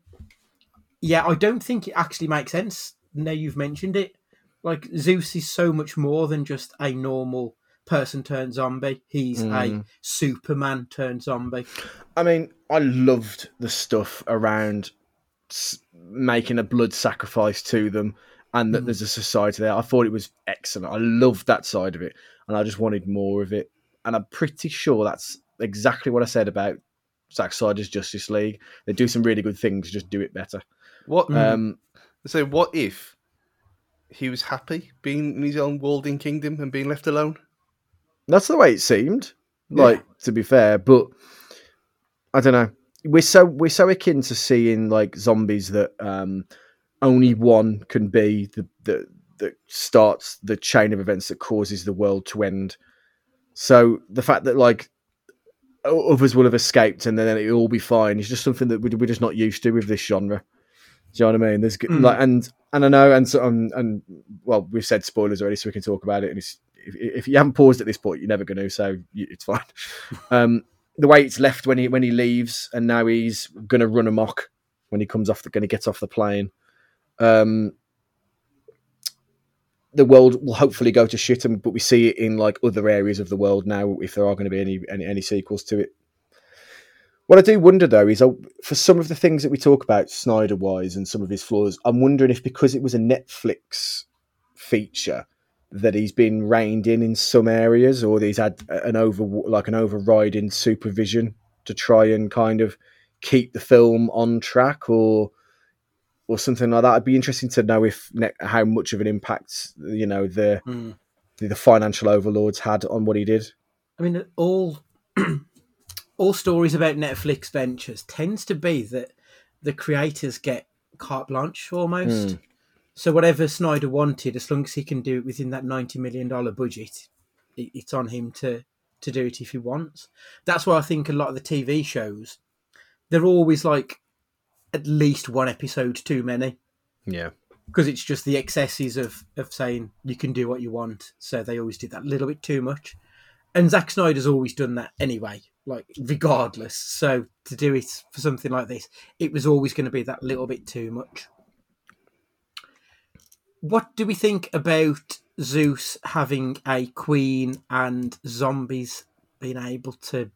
yeah, I don't think it actually makes sense. Now you've mentioned it, like Zeus is so much more than just a normal person turned zombie. He's a hmm. Superman turned zombie. I mean, I loved the stuff around making a blood sacrifice to them and that hmm. there's a society there. I thought it was excellent. I loved that side of it and I just wanted more of it. And I'm pretty sure that's exactly what I said about Zack Snyder's Justice League. They do some really good things, just do it better. What hmm. Um, So what if he was happy being in his own walled-in kingdom and being left alone? That's the way it seemed. Like to be fair, but I don't know. We're so we're so akin to seeing like zombies that um, only one can be the, the that starts the chain of events that causes the world to end. So the fact that like others will have escaped and then it'll all be fine is just something that we- we're just not used to with this genre. Do you know what I mean? There's Mm. like and and I know and so um, and well we've said spoilers already, so we can talk about it. And it's, if, if you haven't paused at this point, you're never going to, so you, it's fine. [LAUGHS] Um, the way it's left when he when he leaves, and now he's going to run amok when he comes off the going to get off the plane. Um, the world will hopefully go to shit, and but we see it in like other areas of the world now. If there are going to be any any, any sequels to it, what I do wonder though is uh, for some of the things that we talk about Snyder wise and some of his flaws, I'm wondering if because it was a Netflix feature that he's been reined in in some areas, or he's had an over like an overriding supervision to try and kind of keep the film on track, or or something like that. I'd be interesting to know if ne- how much of an impact you know the Mm. the, the financial overlords had on what he did. I mean, all [CLEARS THROAT] all stories about Netflix ventures tends to be that the creators get carte blanche almost. So whatever Snyder wanted, as long as he can do it within that ninety million dollar budget, it, it's on him to to do it if he wants. That's why I think a lot of the TV shows they're always like at least one episode too many Yeah. because it's just the excesses of of saying you can do what you want. So they always do that little bit too much. And Zack Snyder's always done that anyway, like regardless. So to do it for something like this, it was always going to be that little bit too much. What do we think about Zeus having a queen and zombies being able to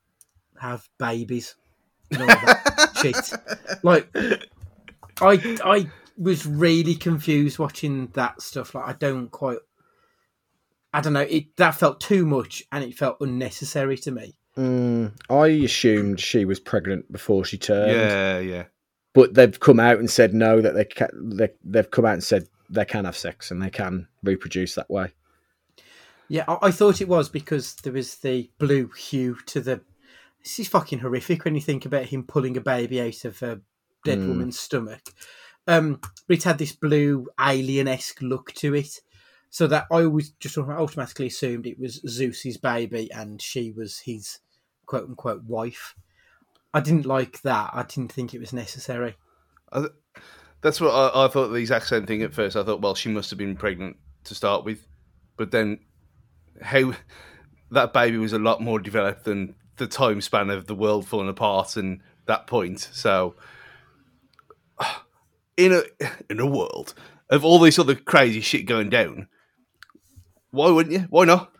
have babies and all that [LAUGHS] shit? Like, I I was really confused watching that stuff. Like, I don't quite. I don't know. It that felt too much, and it felt unnecessary to me. Mm, I assumed she was pregnant before she turned. Yeah, yeah. But they've come out and said no, that they, they they've come out and said they can have sex and they can reproduce that way. Yeah, I, I thought it was because there was the blue hue to the. This is fucking horrific when you think about him pulling a baby out of a dead Mm. woman's stomach. Um, but it had this blue alien esque look to it, so that I always just automatically assumed it was Zeus's baby and she was his quote unquote wife. I didn't like that. I didn't think it was necessary. That's what I, I thought the exact same thing at first. I thought, well, she must have been pregnant to start with, but then how that baby was a lot more developed than the time span of the world falling apart and that point. So, [SIGHS] in a in a world of all this other crazy shit going down, why wouldn't you? Why not?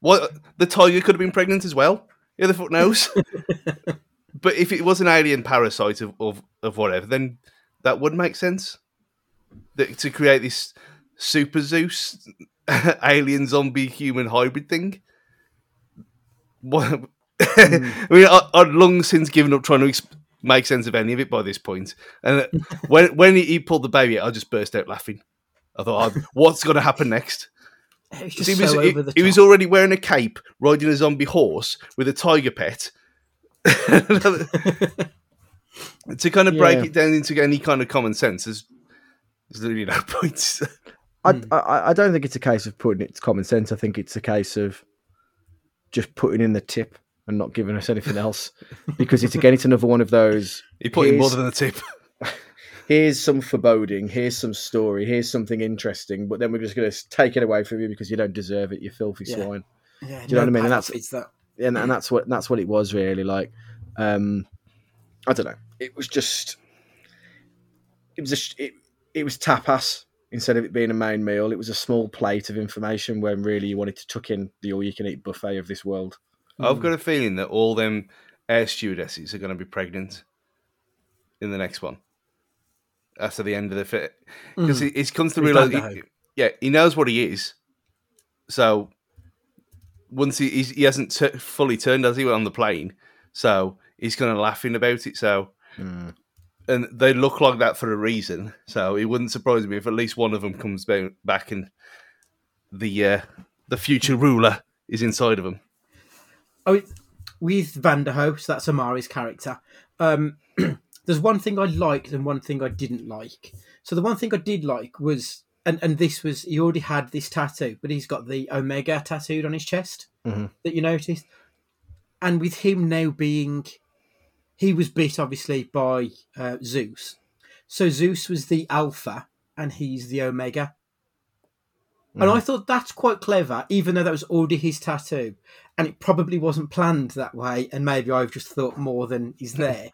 Why the tiger could have been pregnant as well? Yeah, the fuck knows. [LAUGHS] but if it was an alien parasite of, of, of whatever, then that would make sense. That, to create this super Zeus [LAUGHS] alien zombie human hybrid thing. What? I mean, I, I'd long since given up trying to ex- make sense of any of it by this point. And [LAUGHS] when when he, pulled the baby, out, I just burst out laughing. I thought, oh, what's going to happen next? [LAUGHS] Was he was so he, he was already wearing a cape, riding a zombie horse with a tiger pet. To kind of break Yeah. it down into any kind of common sense, there's, there's literally no [LAUGHS] point. I, I I don't think it's a case of putting it to common sense. I think it's a case of just putting in the tip and not giving us anything else [LAUGHS] because it's again it's another one of those. he put in more Here's- than a tip. [LAUGHS] Here's some foreboding. Here's some story. Here's something interesting. But then we're just going to take it away from you because you don't deserve it. You filthy Yeah. swine. Yeah, Do you know what I mean? And that's- it's that. and, and that's what that's what it was really like. Um, I don't know. It was just it was a it, it was tapas instead of it being a main meal. It was a small plate of information when really you wanted to tuck in the all you can eat buffet of this world. I've got a feeling that all them air stewardesses are going to be pregnant in the next one. After the end of the fit, because Mm. he he's comes to realize, Vanderohe. yeah, he knows what he is. So once he he's, he hasn't t- fully turned as he went on the plane, so he's kind of laughing about it. So and they look like that for a reason. So it wouldn't surprise me if at least one of them comes back and the uh, the future ruler is inside of him. Oh, with Vanderohe, so that's Omari's character. Um, [CLEARS THROAT] there's one thing I liked and one thing I didn't like. So the one thing I did like was, and and this was he already had this tattoo, but he's got the Omega tattooed on his chest Mhm. that you noticed. And with him now being, he was bit obviously by uh, Zeus. So Zeus was the Alpha, and he's the Omega. And I thought that's quite clever, even though that was already his tattoo. And it probably wasn't planned that way, and maybe I've just thought more than is there.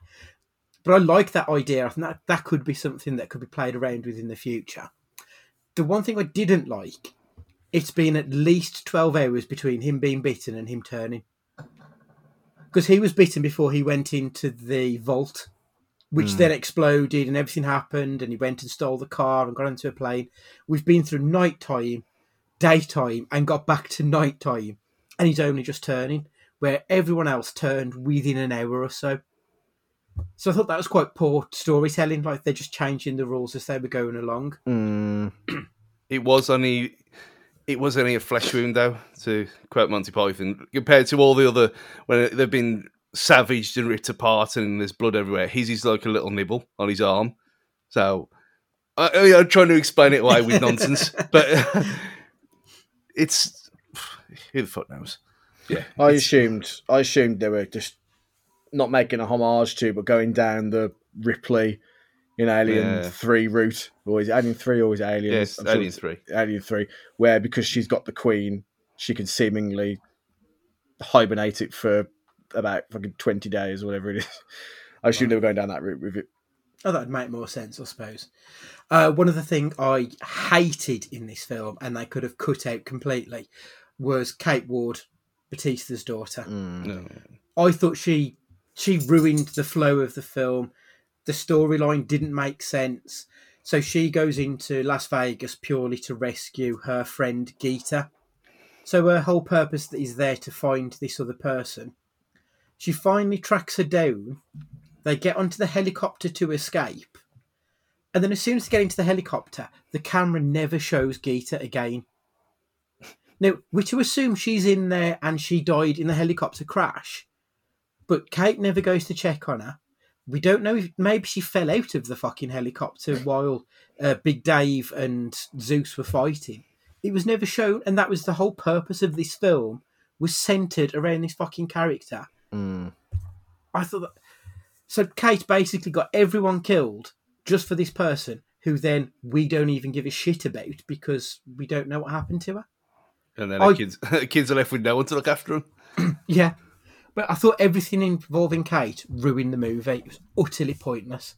But I like that idea. I think that, that could be something that could be played around with in the future. The one thing I didn't like, it's been at least 12 hours between him being bitten and him turning. Because he was bitten before he went into the vault, which then exploded and everything happened, and he went and stole the car and got into a plane. We've been through night time, daytime, and got back to night time, and he's only just turning, where everyone else turned within an hour or so. So I thought that was quite poor storytelling. Like they're just changing the rules as they were going along. Mm, [CLEARS THROAT] It was only it was only a flesh wound though, to quote Monty Python, compared to all the other when they've been savaged and ripped apart and there's blood everywhere. His is like a little nibble on his arm. So I, I, I'm trying to explain it away with nonsense, [LAUGHS] but [LAUGHS] it's who the fuck knows. Yeah, I assumed I assumed they were just not making a homage to, but going down the Ripley in Alien Yeah. Three route, or is it Alien Three always is it Aliens? yeah, it's I'm Alien it's Three. Alien Three, where because she's got the Queen, she can seemingly hibernate it for about fucking twenty days or whatever it is. [LAUGHS] I assume they were going down that route with it. Oh, that'd make more sense, I suppose. Uh, one of the things I hated in this film, and they could have cut out completely, was Kate Ward, Batista's daughter. No. I thought she she ruined the flow of the film. The storyline didn't make sense. So she goes into Las Vegas purely to rescue her friend Geeta. So her whole purpose is there to find this other person. She finally tracks her down. They get onto the helicopter to escape. And then, as soon as they get into the helicopter, the camera never shows Geeta again. Now, we're to assume she's in there and she died in the helicopter crash, but Kate never goes to check on her. We don't know if maybe she fell out of the fucking helicopter while uh, Big Dave and Zeus were fighting. It was never shown, and that was the whole purpose of this film was centered around this fucking character. Mm. I thought that. So Kate basically got everyone killed just for this person, who then we don't even give a shit about because we don't know what happened to her. And then I- the kids, [LAUGHS] the kids are left with no one to look after them. [CLEARS THROAT] Yeah. But I thought everything involving Kate ruined the movie. It was utterly pointless.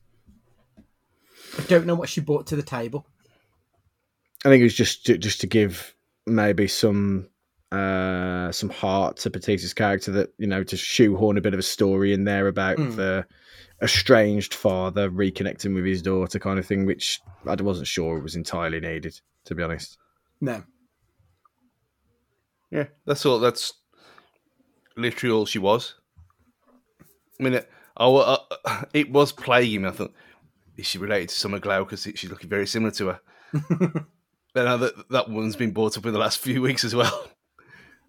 I don't know what she brought to the table. I think it was just to, just to give maybe some uh some heart to Batista's character that you know to shoehorn a bit of a story in there about Mm. the estranged father reconnecting with his daughter kind of thing which I wasn't sure was entirely needed to be honest No. Yeah, that's all. That's literally all she was. I mean, it, I, wa- uh, it was plaguing me. I thought, is she related to Summer Glau? Because she's looking very similar to her. but now that that one's been brought up in the last [LAUGHS] few weeks as well.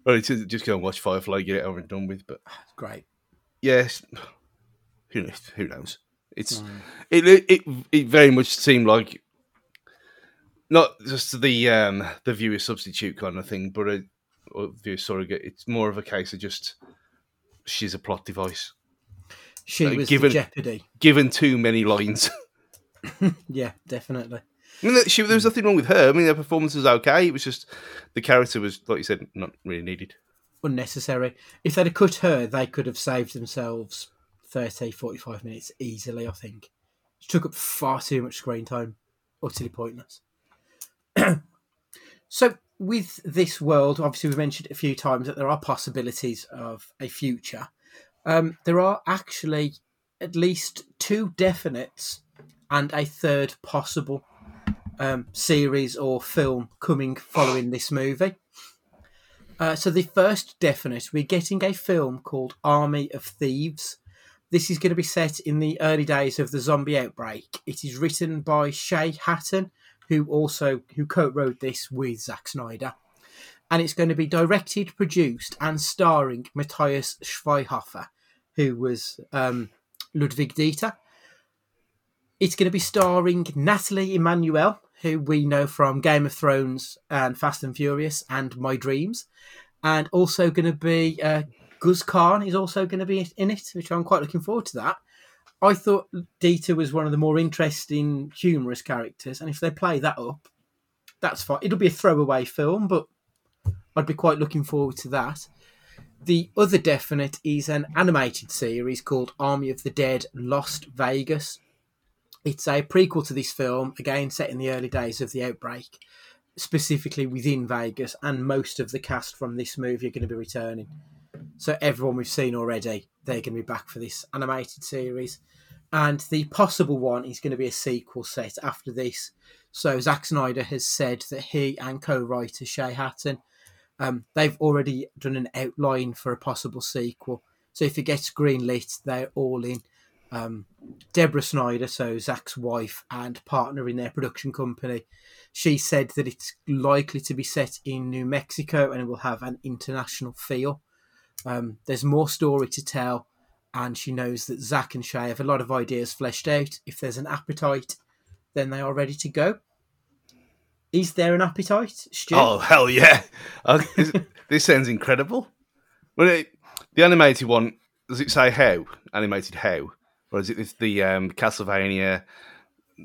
Just go and watch Firefly, get it over and done with. But [SIGHS] Great. yes, [SIGHS] who knows? Who knows? It's it, it it very much seemed like not just the um the viewer substitute kind of thing, but a or viewer surrogate. It's more of a case of just she's a plot device. She Uh, was given- jeopardy. Given too many lines. [LAUGHS] Yeah, definitely. I mean, she, there was nothing wrong with her. I mean, her performance was okay. It was just the character was, like you said, not really needed. Unnecessary. If they'd have cut her, they could have saved themselves 30, 45 minutes easily, I think. She took up far too much screen time. Utterly pointless. [CLEARS THROAT] so, with this world, obviously, we mentioned a few times that there are possibilities of a future. Um, there are actually at least two definites and a third possible um, series or film coming following this movie. Uh, so the first definite, we're getting a film called Army of Thieves. This is going to be set in the early days of the zombie outbreak. It is written by Shay Hatten, who also who co-wrote this with Zack Snyder, and it's going to be directed, produced, and starring Matthias Schweighöfer, who was um, Ludwig Dieter. It's going to be starring Nathalie Emmanuel, who we know from Game of Thrones and Fast and Furious and Maze Runner, and also going to be uh, Guz Khan is also going to be in it, which I'm quite looking forward to that. I thought Dieter was one of the more interesting, humorous characters, and if they play that up, that's fine. It'll be a throwaway film, but I'd be quite looking forward to that. The other definite is an animated series called Army of the Dead Lost Vegas. It's a prequel to this film, again set in the early days of the outbreak, specifically within Vegas, and most of the cast from this movie are going to be returning. So everyone we've seen already, they're going to be back for this animated series. And the possible one is going to be a sequel set after this. So Zack Snyder has said that he and co-writer Shay Hatten, um, they've already done an outline for a possible sequel. So if it gets greenlit, they're all in. Um, Deborah Snyder, so Zack's wife and partner in their production company, she said that it's likely to be set in New Mexico and it will have an international feel. Um, there's more story to tell, and she knows that Zack and Shay have a lot of ideas fleshed out. If there's an appetite, then they are ready to go. Is there an appetite, Stu? Oh hell yeah! Uh, [LAUGHS] this sounds incredible. Well, it, the animated one does it say how animated how, or is it this- the um, Castlevania,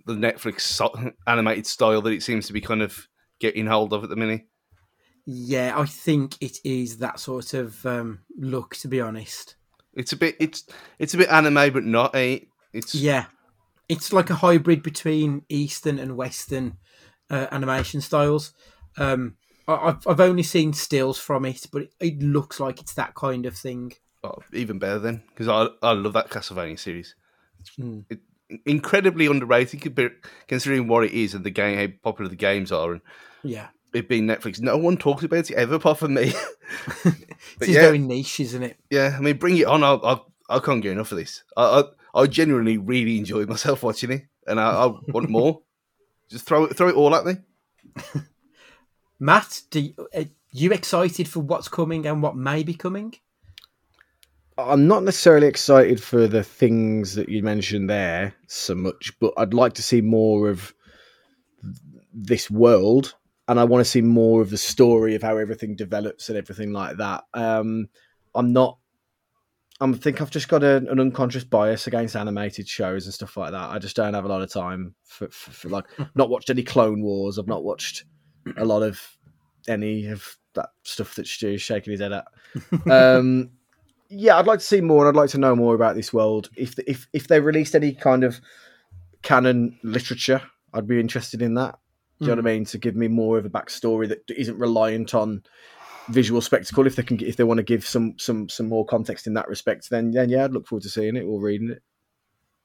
the Netflix so- [LAUGHS] animated style that it seems to be kind of getting hold of at the minute? Yeah, I think it is that sort of um, look. To be honest, It's a bit it's it's a bit anime, but not a. It's yeah, it's like a hybrid between Eastern and Western uh, animation styles. Um, I- I've I've only seen stills from it, but it, it looks like it's that kind of thing. oh, even better then because I I love that Castlevania series. Hmm. It, incredibly underrated considering what it is and the game how popular the games are and Yeah, it being Netflix. No one talks about it ever apart from me. [LAUGHS] [LAUGHS] but It's yeah, very niche, isn't it? yeah. I mean, bring it on. I I, I can't get enough of this. I, I I genuinely really enjoy myself watching it, and I, I want more. [LAUGHS] Just throw it throw it all at me. Matt, do you, are you excited for what's coming and what may be coming? I'm not necessarily excited for the things that you mentioned there so much, but I'd like to see more of this world, and I want to see more of the story of how everything develops and everything like that. Um, I'm not. I think I've just got a, an unconscious bias against animated shows and stuff like that. I just don't have a lot of time for, for, for like not watched any Clone Wars. I've not watched a lot of any of that stuff that Stu's shaking his head at. [LAUGHS] Um, yeah, I'd like to see more, and I'd like to know more about this world. If if if they released any kind of canon literature, I'd be interested in that. Do you know what I mean? To give me more of a backstory that isn't reliant on visual spectacle. If they can, if they want to give some some some more context in that respect, then then yeah, I'd look forward to seeing it or reading it.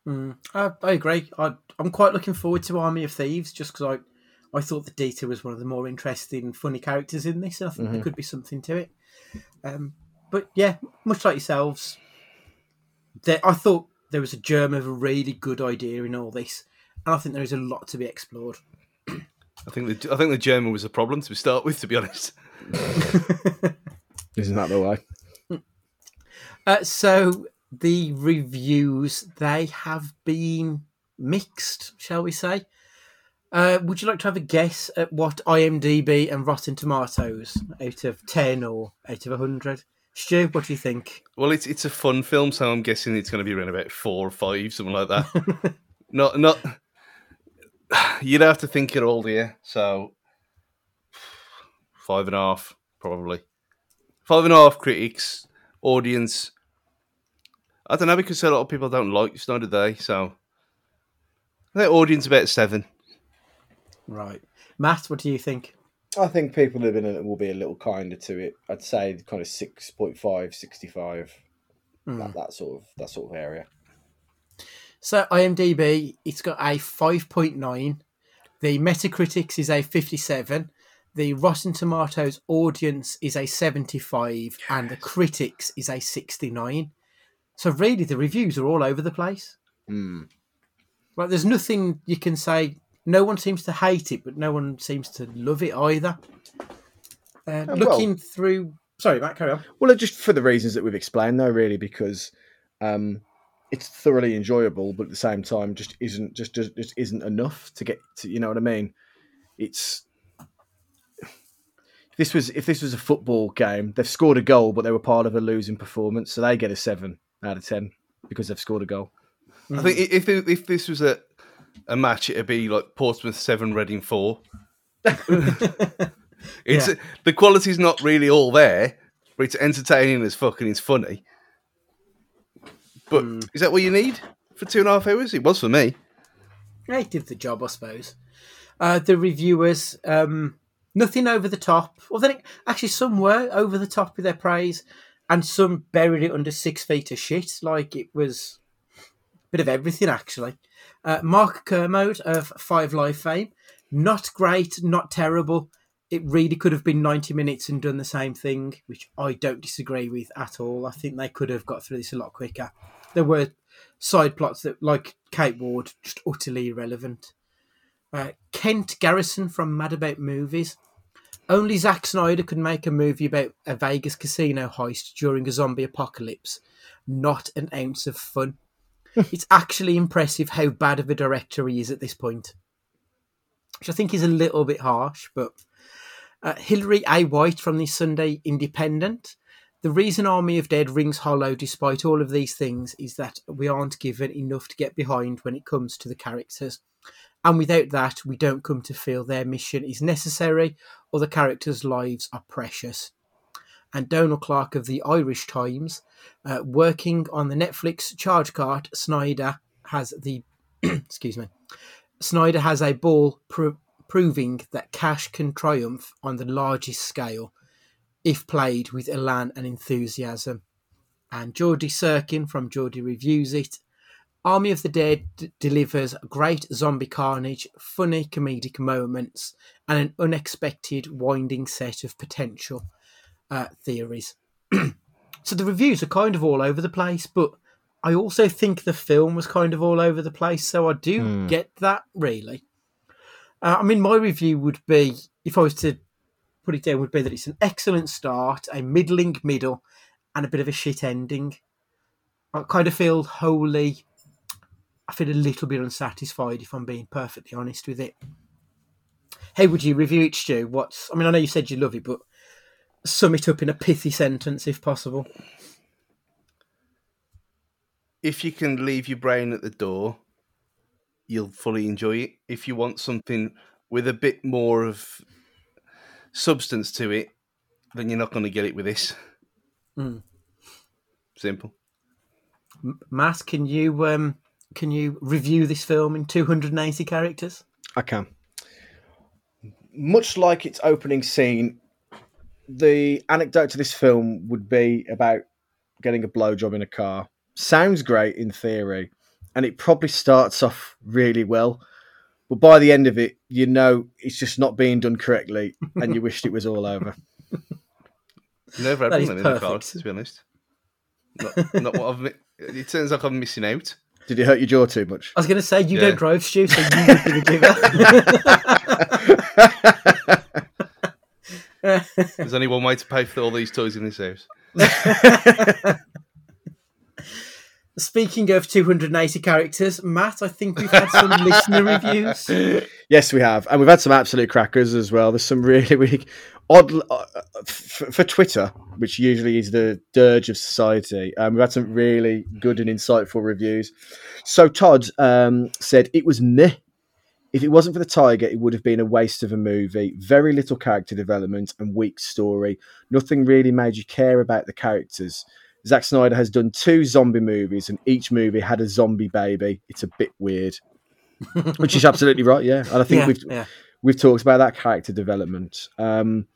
Mm, I, I agree. I, I'm quite looking forward to Army of Thieves just because I, I thought the Dieter was one of the more interesting, funny characters in this, and I think there could be something to it. Um, but yeah, much like yourselves, there, I thought there was a germ of a really good idea in all this, and I think there is a lot to be explored. I think the I think the German was a problem to start with. To be honest, [LAUGHS] Isn't that the way? Uh, so the reviews they have been mixed, shall we say? Uh, would you like to have a guess at what IMDb and Rotten Tomatoes out of ten or out of hundred? Stu, what do you think? well, it's it's a fun film, so I'm guessing it's going to be around about four or five, something like that. [LAUGHS] not not. [SIGHS] You'd have to think it all, dear. So five and a half, probably. Five and a half critics, audience. I don't know because a lot of people don't like Snyder Day, so I think audience about seven. Right, Matt, what do you think? I think people living in it will be a little kinder to it. I'd say kind of 6.5, 65, that, that sort of that sort of area. So IMDb, it's got a five point nine. The Metacritics is a fifty-seven. The Rotten Tomatoes audience is a seventy-five, and the critics is a sixty-nine. So really, the reviews are all over the place. Hmm. Like, there's nothing you can say. No one seems to hate it, but no one seems to love it either. Uh, well- looking through, sorry, Matt, carry on. Well, just for the reasons that we've explained, though, really, because um, it's thoroughly enjoyable, but at the same time, just isn't just just, just isn't enough to get to. You know what I mean? It's if this was if this was a football game, they've scored a goal, but they were part of a losing performance, so they get a seven out of ten because they've scored a goal. I think if if this was a a match, it'd be like Portsmouth seven, Reading four. [LAUGHS] it's Yeah. the quality's not really all there, but it's entertaining as fucking it's funny. But is that what you need for two and a half hours? It was for me. Yeah, it did the job, I suppose. Uh, the reviewers, um, nothing over the top. Well, then actually, some were over the top with their praise, and some buried it under six feet of shit. Like it was a bit of everything, actually. Uh, Mark Kermode of Five Live fame, not great, not terrible. It really could have been 90 minutes and done the same thing, which I don't disagree with at all. I think they could have got through this a lot quicker. There were side plots that, like Kate Ward, just utterly irrelevant. Uh, Kent Garrison from Mad About Movies. Only Zack Snyder could make a movie about a Vegas casino heist during a zombie apocalypse. Not an ounce of fun. [LAUGHS] it's actually impressive how bad of a director he is at this point. Which I think is a little bit harsh, but uh, Hilary A. White from the Sunday Independent. The reason Army of Dead rings hollow despite all of these things is that we aren't given enough to get behind when it comes to the characters. And without that, we don't come to feel their mission is necessary or the characters' lives are precious. And Donald Clarke of the Irish Times, uh, working on the Netflix charge cart, Snyder has the [CLEARS THROAT] excuse me, Snyder has a ball pro- proving that cash can triumph on the largest scale if played with elan and enthusiasm. And Geordie Sirkin from Geordie Reviews It. Army of the Dead d- delivers great zombie carnage, funny comedic moments, and an unexpected winding set of potential uh, theories. [CLEARS THROAT] so the reviews are kind of all over the place, but I also think the film was kind of all over the place. So I do get that really. Uh, I mean, my review would be, if I was to put it down, would be that it's an excellent start, a middling middle, and a bit of a shit ending. I kind of feel wholly, I feel a little bit unsatisfied if I'm being perfectly honest with it. How would you review it, Stu? What's, I mean, I know you said you love it, but sum it up in a pithy sentence if possible. If you can leave your brain at the door, you'll fully enjoy it. If you want something with a bit more of substance to it, then you're not going to get it with this. Mm. Simple. Mass, can you um, can you review this film in 280 characters? I can. Much like its opening scene, the anecdote to this film would be about getting a blowjob in a car. Sounds great in theory, and it probably starts off really well. But by the end of it, you know it's just not being done correctly, and you wished it was all over. Never had one is of them in the car, to be honest. Not, not what I've. It turns like I'm missing out. Did it hurt your jaw too much? I was going to say you Yeah. don't drive, Stu, so you would be the giver. There's only one way to pay for all these toys in this house. [LAUGHS] Speaking of 280 characters, Matt, I think we've had some [LAUGHS] listener reviews. Yes, we have, and we've had some absolute crackers as well. There's some really, [LAUGHS] really odd uh, for, for Twitter, which usually is the dirge of society. Um, we've had some really good and insightful reviews. So Todd um, said it was meh. If it wasn't for the tiger, it would have been a waste of a movie. Very little character development and weak story. Nothing really made you care about the characters. Zack Snyder has done two zombie movies, and each movie had a zombie baby. It's a bit weird, [LAUGHS] which is absolutely right. Yeah, and I think Yeah, we've yeah. we've talked about that character development. Um,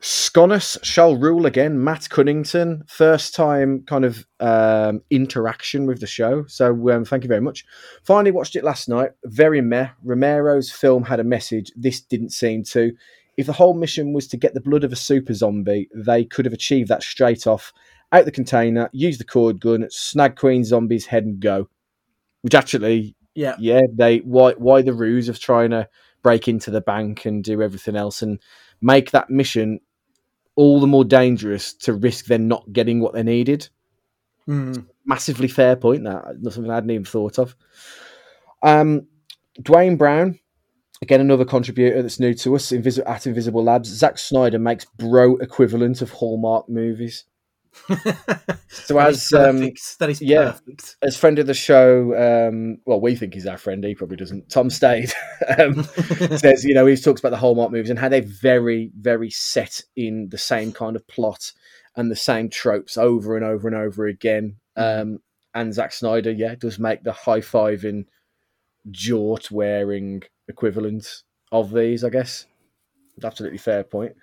Sconus shall rule again. Matt Cunnington, first time kind of um, interaction with the show. So um, thank you very much. Finally watched it last night. Very meh. Romero's film had a message. This didn't seem to. If the whole mission was to get the blood of a super zombie, they could have achieved that straight off. Out the container, use the cord gun, snag Queen Zombie's head and go. Which actually Yeah. yeah, they why why the ruse of trying to break into the bank and do everything else and make that mission all the more dangerous to risk them not getting what they needed. Mm. Massively fair point. That not something I hadn't even thought of. Um, Dwayne Brown, again another contributor that's new to us. Invis- at Invisible Labs, Zack Snyder makes bro equivalent of Hallmark movies. [LAUGHS] So as um, that is yeah. perfect. as friend of the show, um, well, we think he's our friend. He probably doesn't. Tom Stade [LAUGHS] um, [LAUGHS] says, you know, he talks about the Hallmark movies and how they're very, very set in the same kind of plot and the same tropes over and over and over again. Um, and Zack Snyder, yeah, does make the high fiving, jort wearing equivalent of these, I guess. Absolutely fair point.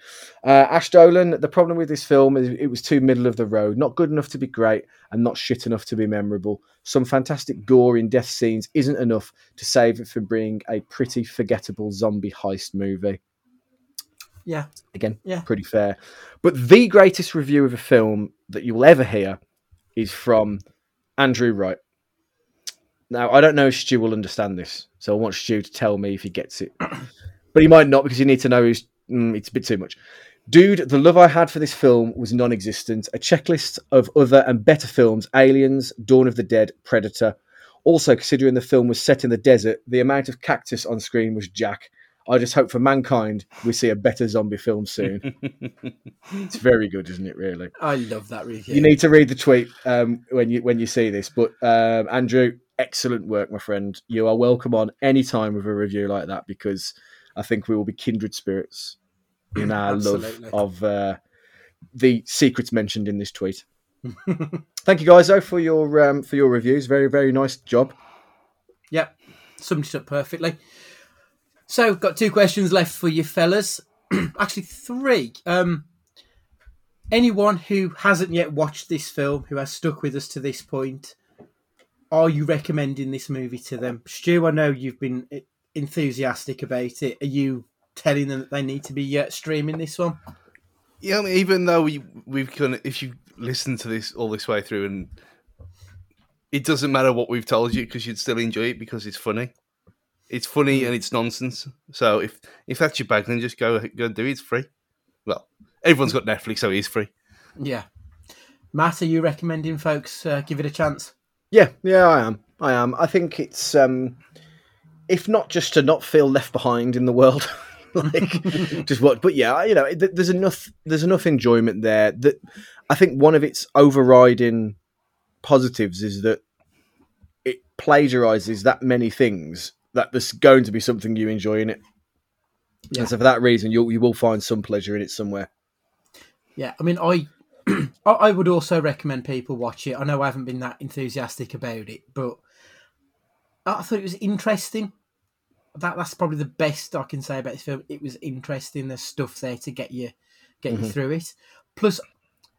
Uh, Ash Dolan, the problem with this film is it was too middle of the road, not good enough to be great and not shit enough to be memorable. Some fantastic gore in death scenes isn't enough to save it from being a pretty forgettable zombie heist movie. Yeah. Again, Yeah. pretty fair. But the greatest review of a film that you'll ever hear is from Andrew Wright. Now, I don't know if Stu will understand this, so I want Stu to tell me if he gets it. [CLEARS THROAT] but he might not because you need to know who's, mm, it's a bit too much. Dude, the love I had for this film was non existent. A checklist of other and better films Aliens, Dawn of the Dead, Predator. Also, considering the film was set in the desert, the amount of cactus on screen was jack. I just hope for mankind we see a better zombie film soon. [LAUGHS] it's very good, isn't it, really? I love that review. You need to read the tweet um, when you when you see this. But um, Andrew, excellent work, my friend. You are welcome on any time with a review like that because I think we will be kindred spirits in our Absolutely. love of uh, the secrets mentioned in this tweet. [LAUGHS] Thank you guys though for your um, for your reviews. Very very nice job. Yep, summed it up perfectly. So, got two questions left for you fellas. [CLEARS THROAT] Actually, three. Um, anyone who hasn't yet watched this film, who has stuck with us to this point, are you recommending this movie to them? Stu, I know you've been enthusiastic about it. Are you telling them that they need to be uh, streaming this one? Yeah, I mean, even though we we've kind of, if you listen to this all this way through, and it doesn't matter what we've told you because you'd still enjoy it because it's funny. It's funny and it's nonsense. So if if that's your bag, then just go go and do it. It's free. Well, everyone's got Netflix, so it is free. Yeah. Matt, are you recommending folks uh, give it a chance? Yeah, yeah, I am. I am. I think it's um, if not just to not feel left behind in the world. [LAUGHS] like [LAUGHS] just what but yeah you know there's enough there's enough enjoyment there that i think one of its overriding positives is that it plagiarizes that many things that there's going to be something you enjoy in it yeah. and so for that reason you you will find some pleasure in it somewhere yeah i mean [CLEARS THROAT] i I would also recommend people watch it. I know I haven't been that enthusiastic about it, but I thought it was interesting. That that's probably the best I can say about this film. It was interesting. There's stuff there to get you get mm-hmm. you through it. Plus,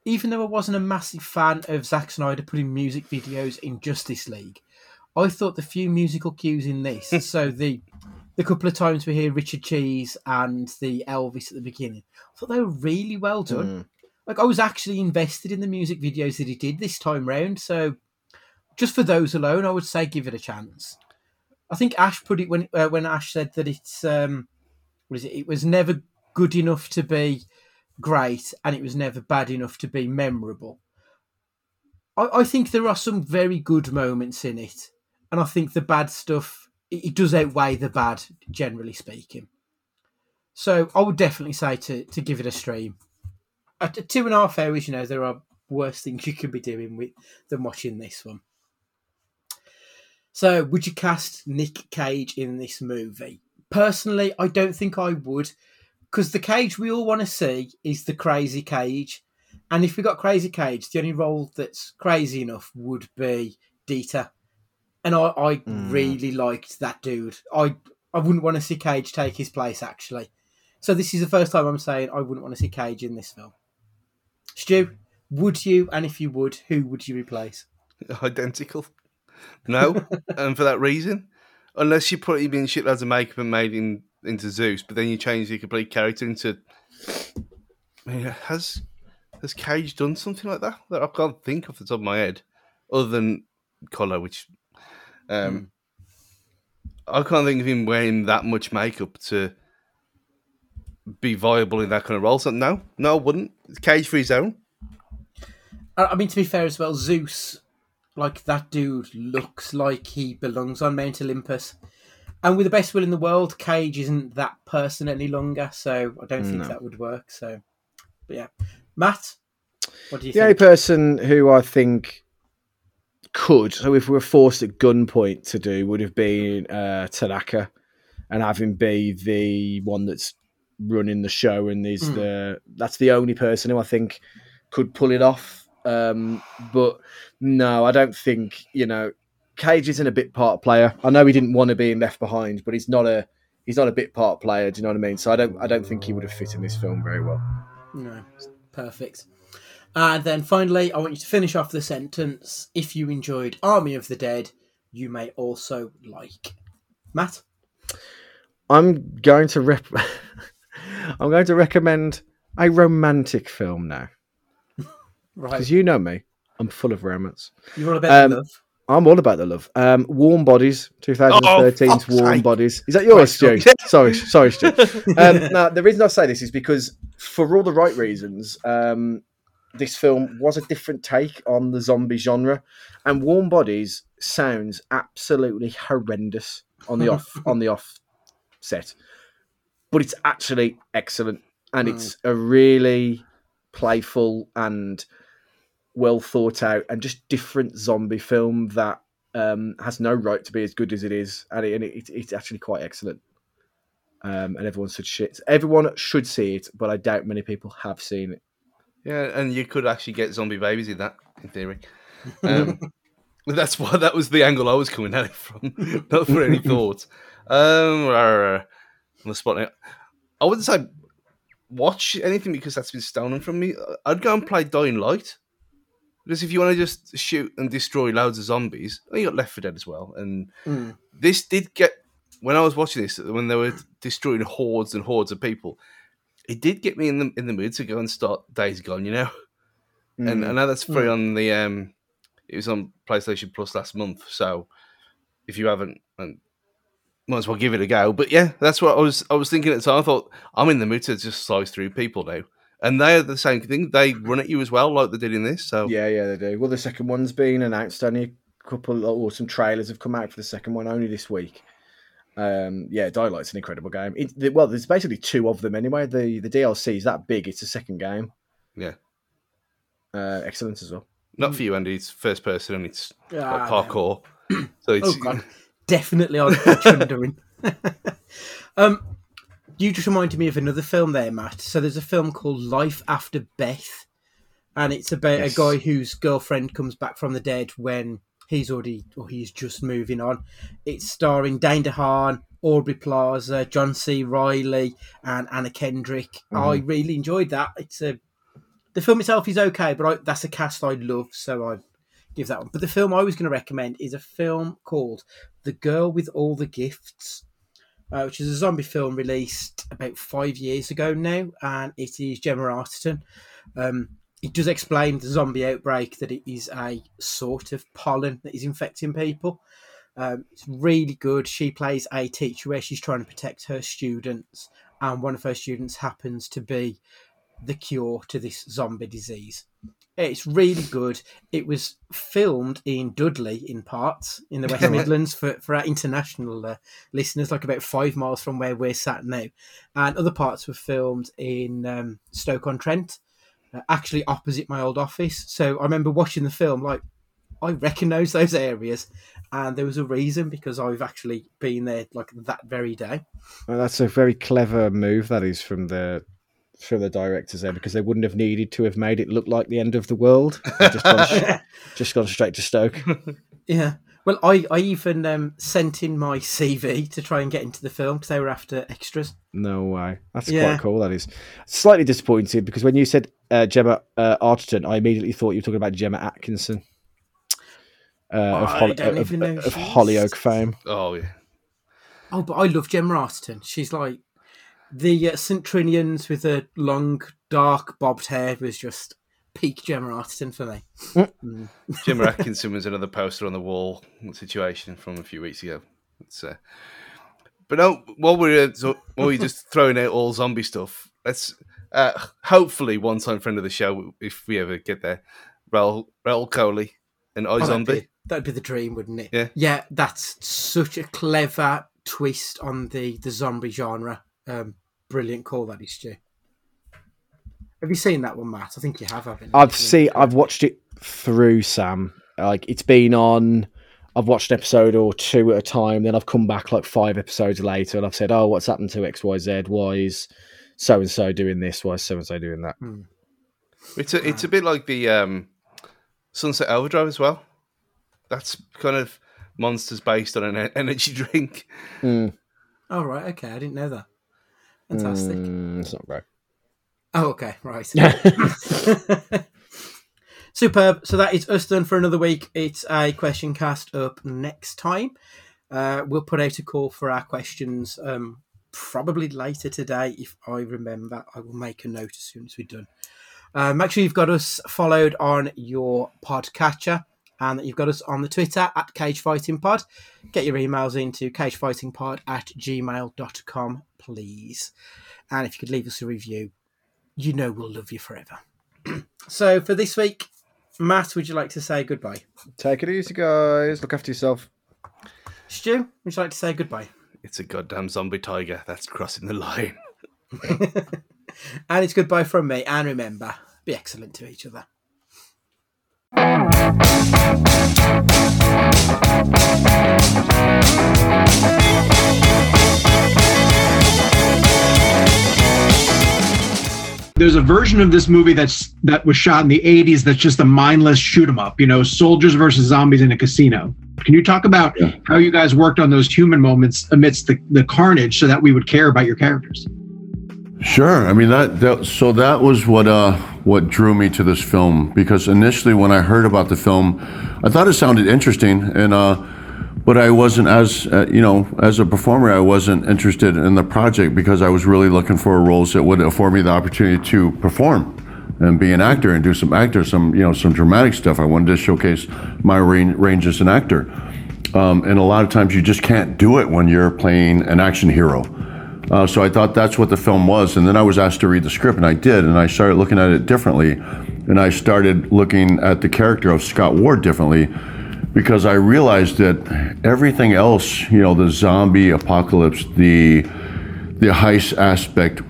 even though I wasn't a massive fan of Zack Snyder putting music videos in Justice League, I thought the few musical cues in this, [LAUGHS] so the the couple of times we hear Richard Cheese and the Elvis at the beginning, I thought they were really well done. Mm like I was actually invested in the music videos that he did this time round. So just for those alone, I would say give it a chance. I think Ash put it when uh, when Ash said that it's um, what is it? It was never good enough to be great, and it was never bad enough to be memorable. I, I think there are some very good moments in it, and I think the bad stuff it, it does outweigh the bad, generally speaking. So I would definitely say to to give it a stream at two and a half hours, you know, there are worse things you could be doing with than watching this one. So, would you cast Nic Cage in this movie? Personally, I don't think I would, because the Cage we all want to see is the crazy Cage, and if we got crazy Cage, the only role that's crazy enough would be Dieter, and I, I mm. really liked that dude. I I wouldn't want to see Cage take his place actually. So this is the first time I'm saying I wouldn't want to see Cage in this film. Stu, would you? And if you would, who would you replace? Identical. No, and for that reason, unless you put him in shitloads of makeup and made him into Zeus, but then you change the complete character into. I mean, has has Cage done something like that that I can't think off the top of my head, other than collar, which um, mm. I can't think of him wearing that much makeup to be viable in that kind of role. So no, no, I wouldn't. Cage for his own. I mean, to be fair as well, Zeus, like that dude, looks like he belongs on Mount Olympus. And with the best will in the world, Cage isn't that person any longer, so I don't think no. that would work. So, but yeah, Matt, what do you? The think? only person who I think could, so if we were forced at gunpoint to do, would have been uh, Tanaka, and having be the one that's running the show, and is mm. the that's the only person who I think could pull it off. Um, but no, I don't think you know. Cage isn't a bit part player. I know he didn't want to be in Left Behind, but he's not a he's not a bit part player. Do you know what I mean? So I don't I don't think he would have fit in this film very well. No, perfect. And then finally, I want you to finish off the sentence. If you enjoyed Army of the Dead, you may also like Matt. I'm going to rep. [LAUGHS] I'm going to recommend a romantic film now. Right. Because you know me, I'm full of romance. You're all about um, love. I'm all about the love. Um, Warm Bodies, 2013's oh, Warm sake. Bodies. Is that yours, Stu? sorry, sorry, Stu. [LAUGHS] Um, now, the reason I say this is because, for all the right reasons, um, this film was a different take on the zombie genre, and Warm Bodies sounds absolutely horrendous on the off [LAUGHS] on the off set but it's actually excellent and mm. it's a really playful and well thought out and just different zombie film that um, has no right to be as good as it is, and, it, and it, it's actually quite excellent. Um, and everyone should shit. Everyone should see it, but I doubt many people have seen it. Yeah, and you could actually get zombie babies in that, in theory. [LAUGHS] Um, that's why that was the angle I was coming at it from, [LAUGHS] not for any thought. Um, on the spot. I wouldn't say watch anything because that's been stolen from me. I'd go and play Dying Light. Because if you want to just shoot and destroy loads of zombies, you got Left 4 Dead as well. And Mm. this did get when I was watching this when they were destroying hordes and hordes of people. It did get me in the in the mood to go and start Days Gone, you know. And I know that's free Mm. on the um, it was on PlayStation Plus last month. So if you haven't, and might as well give it a go. But yeah, that's what I was I was thinking at the time. I thought I'm in the mood to just slice through people now, and they're the same thing. They run at you as well, like they did in this. So Yeah, yeah, they do. Well, the second one's been announced. Only a couple or some trailers have come out for the second one only this week. Um, yeah, Dying Light's an incredible game. It, the- well, there's basically two of them anyway. The the DLC is that big. It's a second game. Yeah. Uh, excellent as well. not for you, Andy. It's first person and it's like Ah, parkour. so it's Oh god, definitely [LAUGHS] on Chundering. [LAUGHS] um, you just reminded me of another film there, Matt. So there's a film called Life After Beth, and it's about Yes. a guy whose girlfriend comes back from the dead when he's already or he's just moving on. It's starring Dane DeHaan, Aubrey Plaza, John C. Reilly, and Anna Kendrick. I mm-hmm. really enjoyed that. It's a the film itself is okay, but I, that's a cast I love, so I give that one. But the film I was going to recommend is a film called The Girl with All the Gifts, uh, which is a zombie film released about five years ago now, and it is Gemma Arterton. Um, it does explain the zombie outbreak that it is a sort of pollen that is infecting people. Um, it's really good. She plays a teacher where she's trying to protect her students, and one of her students happens to be the cure to this zombie disease. It's really good. It was filmed in Dudley in parts in the West Midlands for, for our international uh, listeners, like about five miles from where we're sat now. And other parts were filmed in um, Stoke on Trent, uh, actually opposite my old office. So I remember watching the film, like, I recognise those areas. And there was a reason because I've actually been there like that very day. Well, that's a very clever move. That is from the from the directors there because they wouldn't have needed to have made it look like the end of the world. Just gone, sh- [LAUGHS] just gone straight to Stoke. [LAUGHS] Yeah. Well, I, I even um, sent in my CV to try and get into the film because they were after extras. No way. That's Yeah. quite cool. That is slightly disappointed because when you said uh, Gemma uh, Arterton, I immediately thought you were talking about Gemma Atkinson. Uh, of, I Holly, don't of, even know who of. Hollyoak fame. oh yeah. Oh, but I love Gemma Arterton. She's like the uh, St. Trinians with the long, dark, bobbed hair was just peak Gemma Arterton for me. Jim Atkinson was another poster on the wall situation from a few weeks ago. Uh, but no, while we're uh, so, while we're just throwing out all zombie stuff, let's uh, hopefully one time friend of the show if we ever get there, Rahul Rahul Kohli and I Oh, that'd, Zombie. be, that'd be the dream, wouldn't it? Yeah. Yeah, that's such a clever twist on the, the zombie genre. Um, brilliant call that is, Stu. Have you seen that one, Matt? I think you have, haven't you? I've seen. I've watched it through Sam. Like it's been on. I've watched an episode or two at a time. Then I've come back like five episodes later, and I've said, "Oh, what's happened to X, Y, Z? Why is so and so doing this? Why is so and so doing that?" It's a it's a bit like the um, Sunset Overdrive as well. That's kind of monsters based on an energy [LAUGHS] drink. Oh, right. Okay. I didn't know that. Fantastic. Mm, it's not great. Oh, okay, right. [LAUGHS] [LAUGHS] Superb. So that is us done for another week. It's a question cast up next time. Uh, we'll put out a call for our questions um, probably later today if I remember. I will make a note as soon as we're done. Uh, make sure you've got us followed on your podcatcher and that you've got us on the Twitter at Cage Fighting Pod. Get your emails into cagefightingpod at gmail.com, please. And if you could leave us a review, you know we'll love you forever. [CLEARS THROAT] so for this week, Matt, would you like to say goodbye? Take it easy, guys. Look after yourself. Stu, would you like to say goodbye? It's a goddamn zombie tiger that's crossing the line. [LAUGHS] [LAUGHS] And it's goodbye from me. And remember, be excellent to each other. There's a version of this movie that's that was shot in the 80s that's just a mindless shoot 'em up you know soldiers versus zombies in a casino. Can you talk about how you guys worked on those human moments amidst the, the carnage so that we would care about your characters? Sure. I mean that, that so that was what uh what drew me to this film because initially when I heard about the film, I thought it sounded interesting and uh, but I wasn't as uh, you know as a performer I wasn't interested in the project because I was really looking for roles that would afford me the opportunity to perform and be an actor and do some actor some you know some dramatic stuff. I wanted to showcase my range, as an actor. Um, and a lot of times you just can't do it when you're playing an action hero. Uh, so I thought that's what the film was. And then I was asked to read the script, and I did. And I started looking at it differently. And I started looking at the character of Scott Ward differently because I realized that everything else, you know, the zombie apocalypse, the the heist aspect,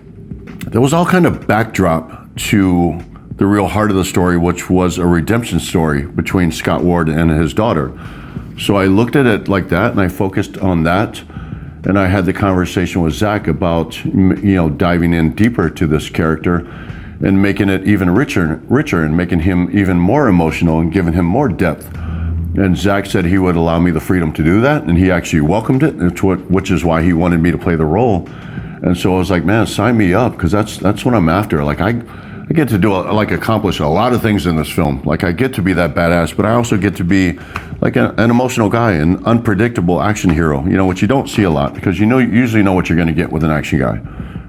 there was all kind of backdrop to the real heart of the story, which was a redemption story between Scott Ward and his daughter. So I looked at it like that, and I focused on that and I had the conversation with Zack about you know diving in deeper to this character and making it even richer, richer, and making him even more emotional and giving him more depth. And Zack said he would allow me the freedom to do that, and he actually welcomed it, It's what, which is why he wanted me to play the role. And so I was like, man, sign me up because that's that's what I'm after. Like I I get to do a, like accomplish a lot of things in this film. Like I get to be that badass, but I also get to be like a, an emotional guy, an unpredictable action hero. You know, which you don't see a lot because you know you usually know what you're going to get with an action guy.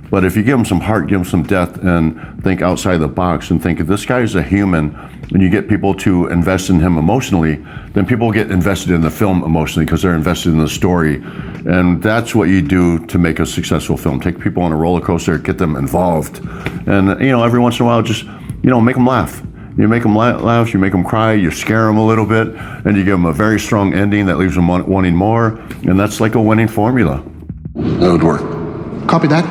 But if you give him some heart, give him some depth, and think outside the box and think if this guy is a human, and you get people to invest in him emotionally, then people get invested in the film emotionally because they're invested in the story. And that's what you do to make a successful film. Take people on a roller coaster, get them involved. And, you know, every once in a while, just, you know, make them laugh. You make them laugh, you make them cry, you scare them a little bit, and you give them a very strong ending that leaves them wanting more. And that's like a winning formula. That would work. Copy that.